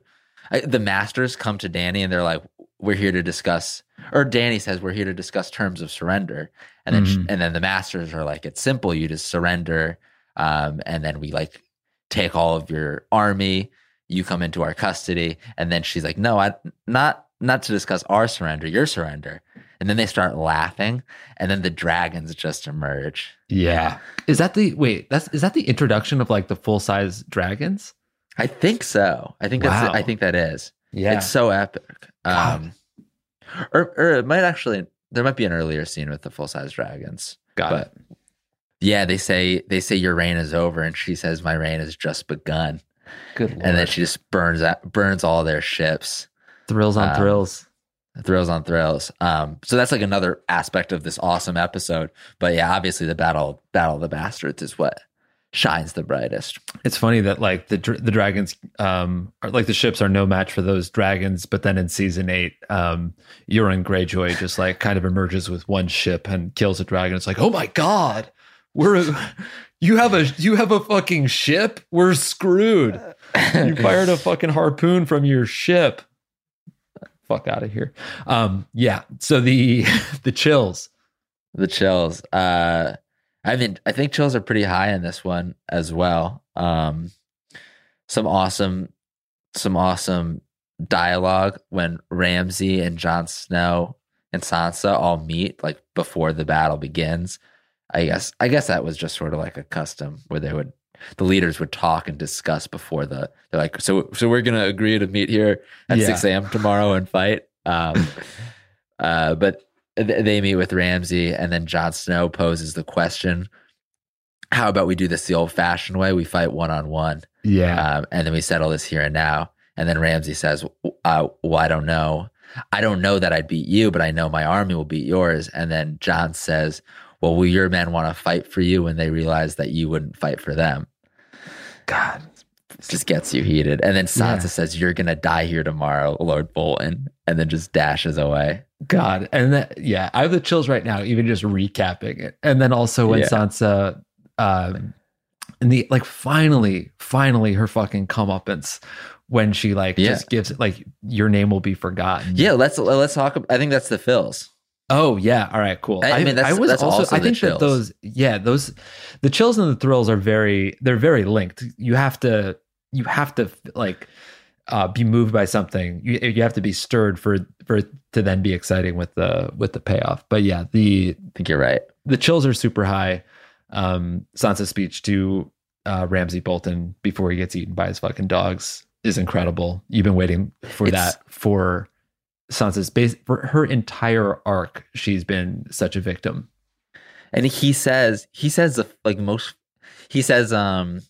I, the masters come to dany and they're like we're here to discuss or dany says we're here to discuss terms of surrender and then Mhm. and then the masters are like it's simple you just surrender um and then we like take all of your army you come into our custody and then she's like no i not not to discuss our surrender your surrender and then they start laughing and then the dragons just emerge Yeah. Is that the wait? That's is that the introduction of like the full size dragons? I think so. I think that's. Wow. I think that is. Yeah. It's so epic. God. Um, or or it might actually. There might be an earlier scene with the full size dragons. Got but- it. Yeah, they say they say your reign is over, and she says my reign has just begun, Good lord. and then she just burns out, burns all their ships. thrills on um, thrills. Thrills on thrills. Um, so that's like another aspect of this awesome episode. But yeah, obviously the battle battle of the bastards is what shines the brightest. It's funny that like the the dragons um are like the ships are no match for those dragons, but then in season eight, um Euron Greyjoy just like kind of emerges with one ship and kills a dragon. It's like, oh my god, we're you have a you have a fucking ship. We're screwed. You [LAUGHS] fired a fucking harpoon from your ship. Fuck out of here. Um yeah. So the [LAUGHS] the chills. the chills. Uh, I mean, I think chills are pretty high in this one as well. Um, some awesome, some awesome dialogue when Ramsay and Jon Snow and Sansa all meet, like before the battle begins. I guess, I guess that was just sort of like a custom where they would, the leaders would talk and discuss before the. They're like, so, so we're gonna agree to meet here at Yeah. six a.m. tomorrow and fight. Um, [LAUGHS] uh, but they meet with Ramsay, and then Jon Snow poses the question: How about we do this the old-fashioned way? We fight one-on-one, Yeah. um, and then we settle this here and now. And then Ramsay says, uh, "Well, I don't know. I don't know that I'd beat you, but I know my army will beat yours." And then Jon says, "Well, will your men want to fight for you when they realize that you wouldn't fight for them?" God. It just gets you heated. And then Sansa Yeah. says, "You're gonna die here tomorrow, Lord Bolton," and then just dashes away. God, and that yeah, I have the chills right now, even just recapping it, and then also when Yeah. Sansa, um, and the like, finally, finally, her fucking comeuppance when she like Yeah. just gives it like your name will be forgotten. Yeah, let's let's talk. I think that's the fills. Oh yeah. All right. Cool. I mean, that's- was also. also I think that those. Yeah. Those. The chills and the thrills are very. They're very linked. You have to. You have to like. Uh, be moved by something. You you have to be stirred for for to then be exciting with the with the payoff. But yeah, the I think you're right. the chills are super high. Um, Sansa's speech to uh, Ramsay Bolton before he gets eaten by his fucking dogs is incredible. You've been waiting for It's- that for Sansa's base for her entire arc. She's been such a victim. And he says he says the like most. He says um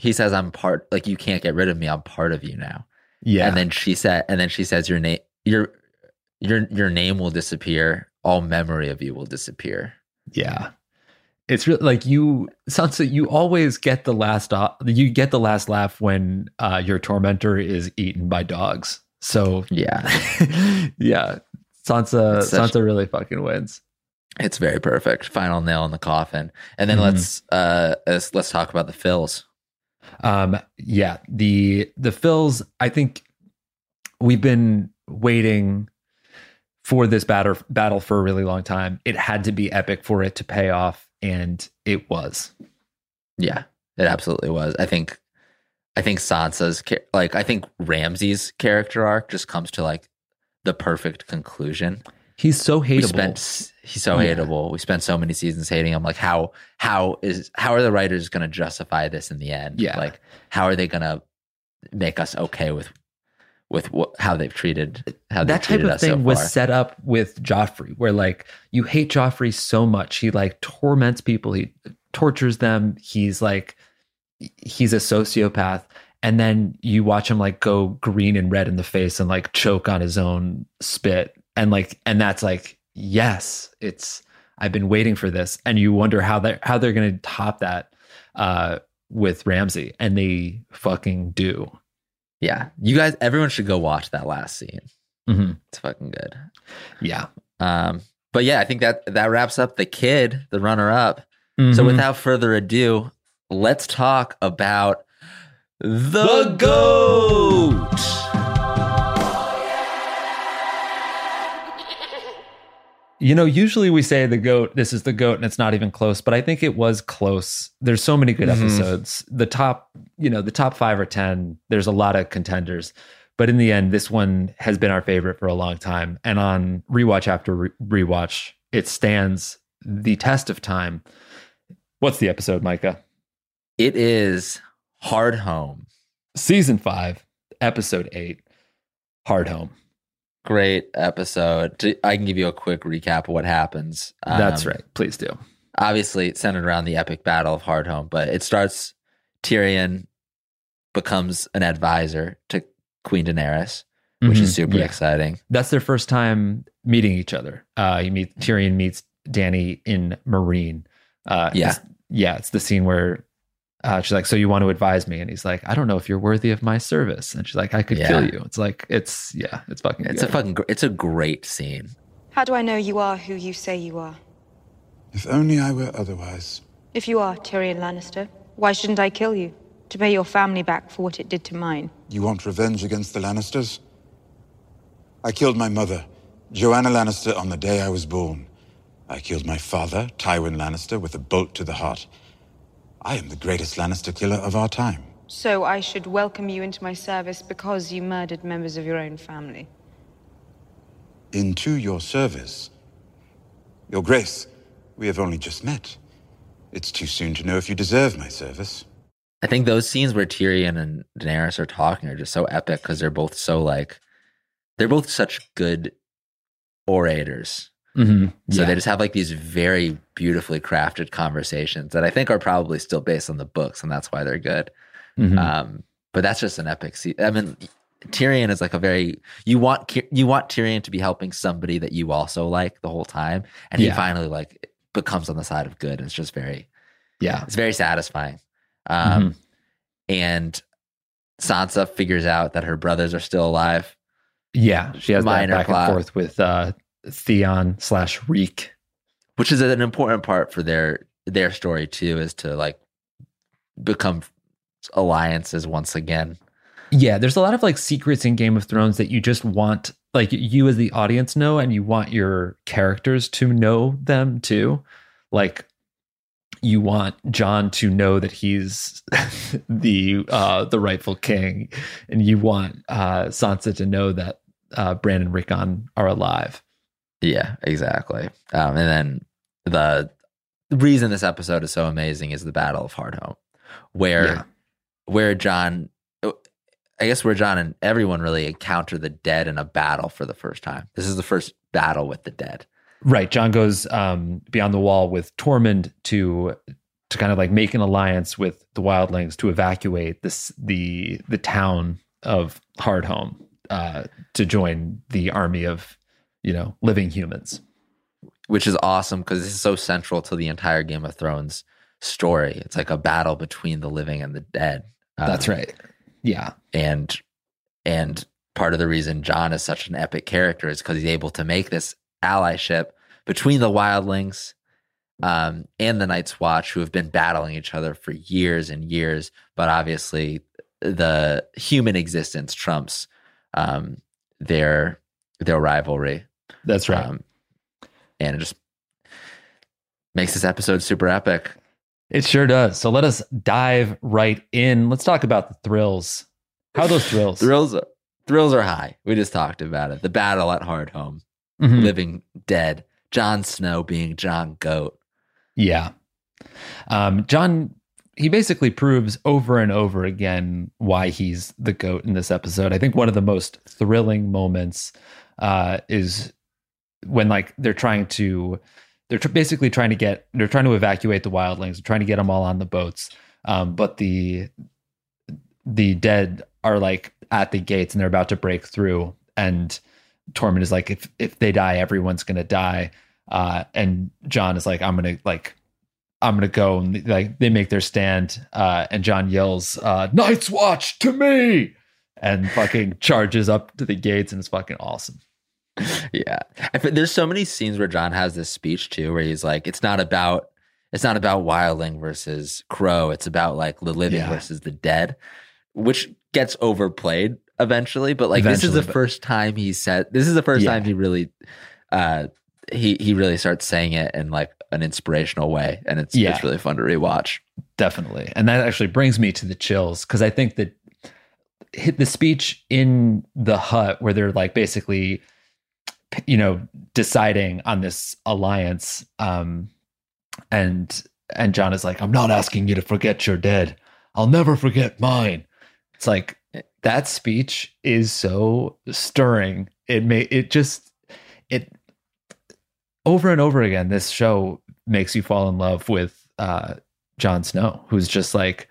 he says I'm part like you can't get rid of me. I'm part of you now. Yeah, And then she said and then she says your name your your your name will disappear. All memory of you will disappear. yeah. It's really like you, Sansa. You always get the last. You get the last laugh when uh, your tormentor is eaten by dogs. So Yeah, [LAUGHS] yeah, Sansa. Such- Sansa really fucking wins. it's very perfect. Final nail in the coffin. And then Mhm. let's uh let's, let's talk about the fills. Um, yeah, the the fills. I think we've been waiting for this battle battle for a really long time. It had to be epic for it to pay off, and it was. Yeah, it absolutely was. I think, I think Sansa's like I think Ramsay's character arc just comes to like the perfect conclusion. He's so We hateable. spent s- he's so Yeah. hateable. We spent so many seasons hating him. Like how how is how are the writers going to justify this in the end? Yeah. like how are they going to make us okay with with what, how they've treated how they've that type treated of us so thing was set up with Joffrey, where like you hate Joffrey so much, he like torments people, he tortures them. He's like he's a sociopath, and then you watch him like go green and red in the face and like choke on his own spit and like and that's like yes it's i've been waiting for this and you wonder how they how they're going to top that uh with ramsay and they fucking do Yeah. You guys, everyone should go watch that last scene. Mhm. It's fucking good. yeah Um, but yeah, I think that that wraps up the kid, the runner up. So Mhm. without further ado, let's talk about the, The goat. You know, usually we say the goat, this is the goat, and it's not even close, but I think it was close. There's so many good Mhm. episodes. The top, you know, the top five or 10, there's a lot of contenders. But in the end, this one has been our favorite for a long time. And on rewatch after re- rewatch, it stands the test of time. What's the episode, Micah? It is Hardhome. Season five, episode eight, Hardhome. Great episode. I can give you a quick recap of what happens. That's Um, right. Please do. obviously it's centered around the epic battle of Hardhome, but it starts Tyrion becomes an advisor to Queen Daenerys, which Mhm. is super Yeah. exciting. that's their first time meeting each other. Uh, you meet Tyrion meets Dany in Meereen. Uh, Yeah. it's- yeah. It's the scene where uh, she's like, "So you want to advise me?" And he's like, "I don't know if you're worthy of my service." And she's like, "I could Yeah. kill you." It's like it's yeah, it's fucking. It's good. a fucking it's a great scene. How do I know you are who you say you are? If only I were otherwise. If you are Tyrion Lannister, why shouldn't I kill you? To pay your family back for what it did to mine. You want revenge against the Lannisters? I killed my mother, Joanna Lannister, on the day I was born. I killed my father, Tywin Lannister, with a bolt to the heart. I am the greatest Lannister killer of our time. So I should welcome you into my service because you murdered members of your own family. Into your service. Your Grace, we have only just met. It's too soon to know if you deserve my service. I think those scenes where Tyrion and Daenerys are talking are just so epic because they're both so like they're both such good orators. Mhm. So Yeah. they just have like these very beautifully crafted conversations that I think are probably still based on the books, and that's why they're good. Mhm. Um, but that's just an epic. Se- I mean, Tyrion is like a very you want you want Tyrion to be helping somebody that you also like the whole time, and he finally like becomes on the side of good. And it's just very yeah. it's very satisfying. Um, And Sansa figures out that her brothers are still alive. Yeah. She has that Minor back plot. and forth with uh, Theon slash Reek. which is an important part for their their story too is to like become alliances once again Yeah, there's a lot of like secrets in Game of Thrones that you just want, like you as the audience know, and you want your characters to know them too. Like you want Jon to know that he's [LAUGHS] the uh, the rightful king, and you want uh, Sansa to know that uh, Brandon and Rickon are alive. Yeah exactly. Um, and then the reason this episode is so amazing is the battle of hardhome where Yeah. where jon i guess where jon and everyone really encounter the dead in a battle for the first time. This is the first battle with the dead. Right, Jon goes um, beyond the wall with Tormund to to kind of like make an alliance with the wildlings to evacuate this the the town of Hardhome uh, to join the army of you know living humans. which is awesome because this is so central to the entire Game of Thrones story. It's like a battle between the living and the dead. Uh, That's right. Yeah, And and part of the reason Jon is such an epic character is because he's able to make this allyship between the wildlings um, and the Night's Watch, who have been battling each other for years and years. But obviously, the human existence trumps um, their their rivalry. That's right. Um, and it just makes this episode super epic. it sure does. So let us dive right in. Let's talk about the thrills. How are those thrills? [LAUGHS] Thrills, thrills are high. We just talked about it. The battle at Hardhome, Mhm. living dead. Jon Snow being Jon Goat. Yeah. Um, Jon, he basically proves over and over again why he's the GOAT in this episode. I think one of the most thrilling moments uh, is when like they're trying to, they're tr- basically trying to get, they're trying to evacuate the wildlings, they're trying to get them all on the boats. Um, but the, the dead are like at the gates and they're about to break through and Tormund is like if if they die everyone's to die uh and Jon is like I'm to like I'm to go and like they make their stand uh and Jon yells uh Night's Watch to me and fucking charges up to the gates and it's fucking awesome. Yeah. I there's so many scenes where Jon has this speech too, where he's like, it's not about it's not about wildling versus crow. It's about like the living Yeah. versus the dead, which gets overplayed eventually. But like this is the first time he said this is the first Yeah. time he really uh he he really starts saying it in like an inspirational way. And it's Yeah. it's really fun to rewatch. Definitely. And that actually brings me to the chills because I think that hit the speech in the hut where they're like basically you know deciding on this alliance um and and Jon is like I'm not asking you to forget your dead. I'll never forget mine. It's like that speech is so stirring. It may it just it over and over again this show makes you fall in love with uh Jon Snow, who's just like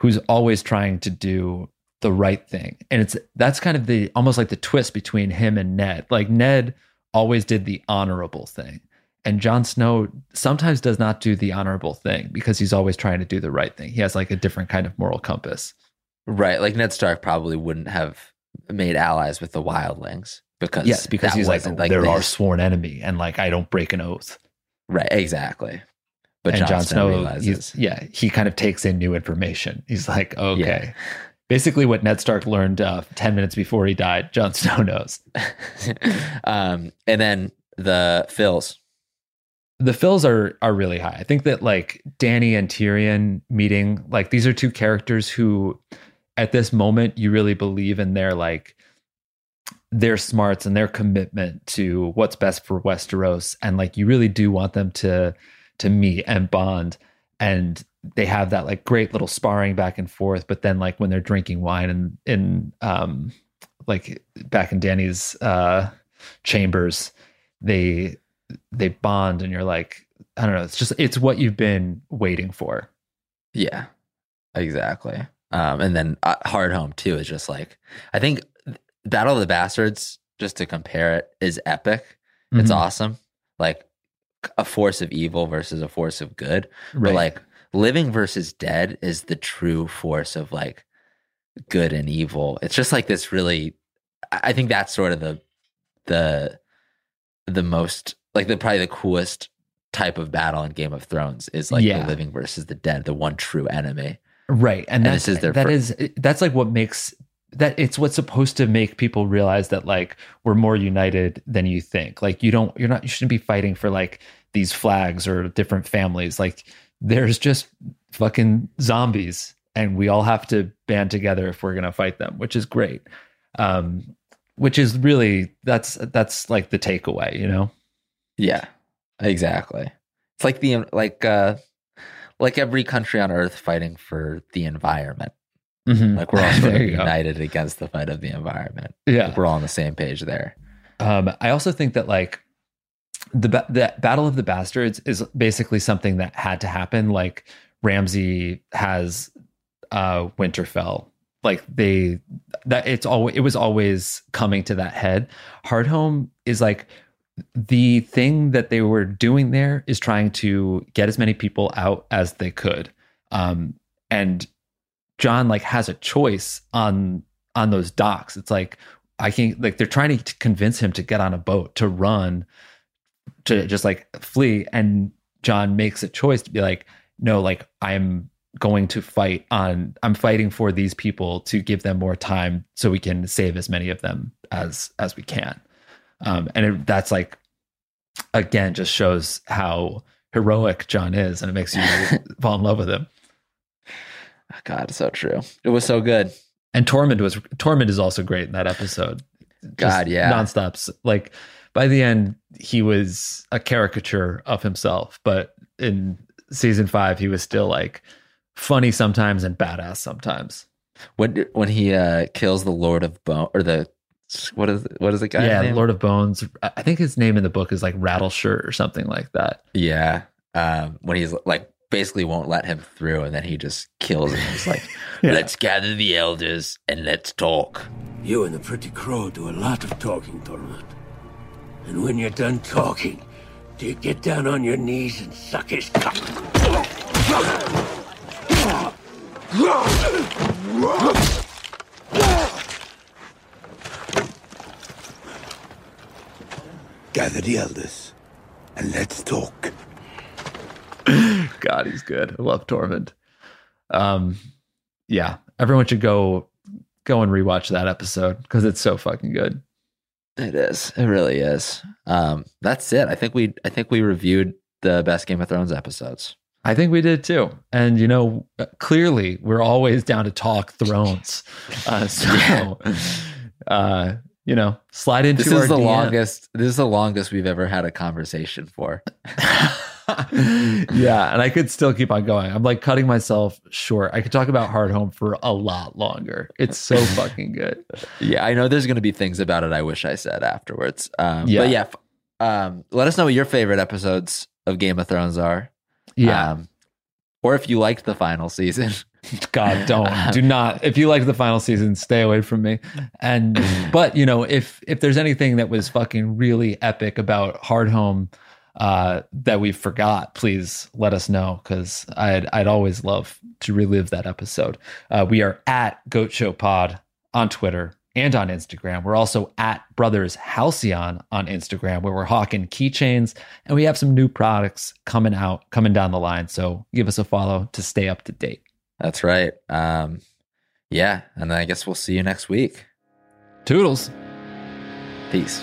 who's always trying to do the right thing. And it's that's kind of the almost like the twist between him and Ned. Like Ned always did the honorable thing. And Jon Snow sometimes does not do the honorable thing because he's always trying to do the right thing. He has like a different kind of moral compass. Right. Like Ned Stark probably wouldn't have made allies with the wildlings because yes, because he's like, wasn't, they're our sworn enemy and like I don't break an oath. Right, exactly. But and Jon Snow, Snow, realizes. yeah, he kind of takes in new information. He's like, okay. Yeah. Basically, what Ned Stark learned uh, 10 minutes before he died, Jon [LAUGHS] Snow knows. [LAUGHS] um, and then the fills. The fills are are really high. I think that like Dany and Tyrion meeting, like these are two characters who at this moment you really believe in their like their smarts and their commitment to what's best for Westeros. And like you really do want them to to meet and bond. And they have that like great little sparring back and forth. But then like when they're drinking wine and in um like back in Dany's uh chambers, they they bond and you're like, I don't know, it's just it's what you've been waiting for. Yeah, exactly. Um, and then uh, Hardhome too is just like I think Battle of the Bastards. Just to compare it, is epic. It's Mhm. awesome. Like a force of evil versus a force of good. Right. But like living versus dead is the true force of like good and evil. It's just like this really I think that's sort of the the the most like the probably the coolest type of battle in Game of Thrones is like Yeah. the living versus the dead, the one true enemy. right and, And that's this is their that fir- is eh, that's like what makes that it's what's supposed to make people realize that like we're more united than you think like you don't you're not you shouldn't be fighting for like these flags or different families like there's just fucking zombies and we all have to band together if we're going to fight them which is great um which is really that's that's like the takeaway you know Yeah. Exactly. It's like the like uh like every country on earth fighting for the environment. Like we're all sort [LAUGHS] of you go. united against the fight of the environment. yeah Like we're all on the same page there. Um, I also think that like the the Battle of the Bastards is basically something that had to happen. Like Ramsay has uh, Winterfell. Like they that it's always it was always coming to that head. Hardhome is like the thing that they were doing there is trying to get as many people out as they could. Um, and Jon like has a choice on on those docks. It's like I can like they're trying to convince him to get on a boat to run to just like flee and Jon makes a choice to be like no like I'm going to fight on I'm fighting for these people to give them more time so we can save as many of them as as we can. Um and it, that's like again just shows how heroic Jon is and it makes you [LAUGHS] fall in love with him. God, it's so true. It was so good. And Tormund was Tormund is also great in that episode. Just God, yeah. nonstop. S- Like by the end, he was a caricature of himself, but in season five, he was still like funny sometimes and badass sometimes. When when he uh kills the Lord of Bone or the what is what is the guy? yeah, name? Lord of Bones. I I think his name in the book is like Rattleshirt or something like that. Yeah. Um when he's like basically won't let him through, and then he just kills him. He's like, [LAUGHS] Yeah. "Let's gather the elders and let's talk." You and the Pretty Crow do a lot of talking, Tormund. And when you're done talking, do you get down on your knees and suck his cock? Gather the elders and let's talk. [CLEARS THROAT] God, he's good. I love Tormund. Um, yeah, everyone should go go and rewatch that episode because it's so fucking good. It is. It really is. Um, that's it. I think we. I think we reviewed the best Game of Thrones episodes. I think we did too. And you know, clearly we're always down to talk thrones. [LAUGHS] Uh, so, uh, you know, slide into This is the DM. longest. This is the longest we've ever had a conversation for. [LAUGHS] yeah, and I could still keep on going. I'm like cutting myself short. I could talk about Hardhome for a lot longer. It's so [LAUGHS] fucking good. Yeah, I know there's going to be things about it I wish I said afterwards. Um, Yeah. But yeah, um, let us know what your favorite episodes of Game of Thrones are. Yeah. Um, or if you liked the final season. [LAUGHS] God, don't [LAUGHS] do not. If you like the final season, stay away from me. And but you know, if if there's anything that was fucking really epic about Hardhome uh, that we forgot, please let us know because I'd I'd always love to relive that episode. Uh, we are at Goat Show Pod on Twitter and on Instagram. We're also at Brothers Halcyon on Instagram, where we're hawking keychains, and we have some new products coming out, coming down the line. So give us a follow to stay up to date. That's right. Um, yeah, and then I guess we'll see you next week. Toodles. Peace.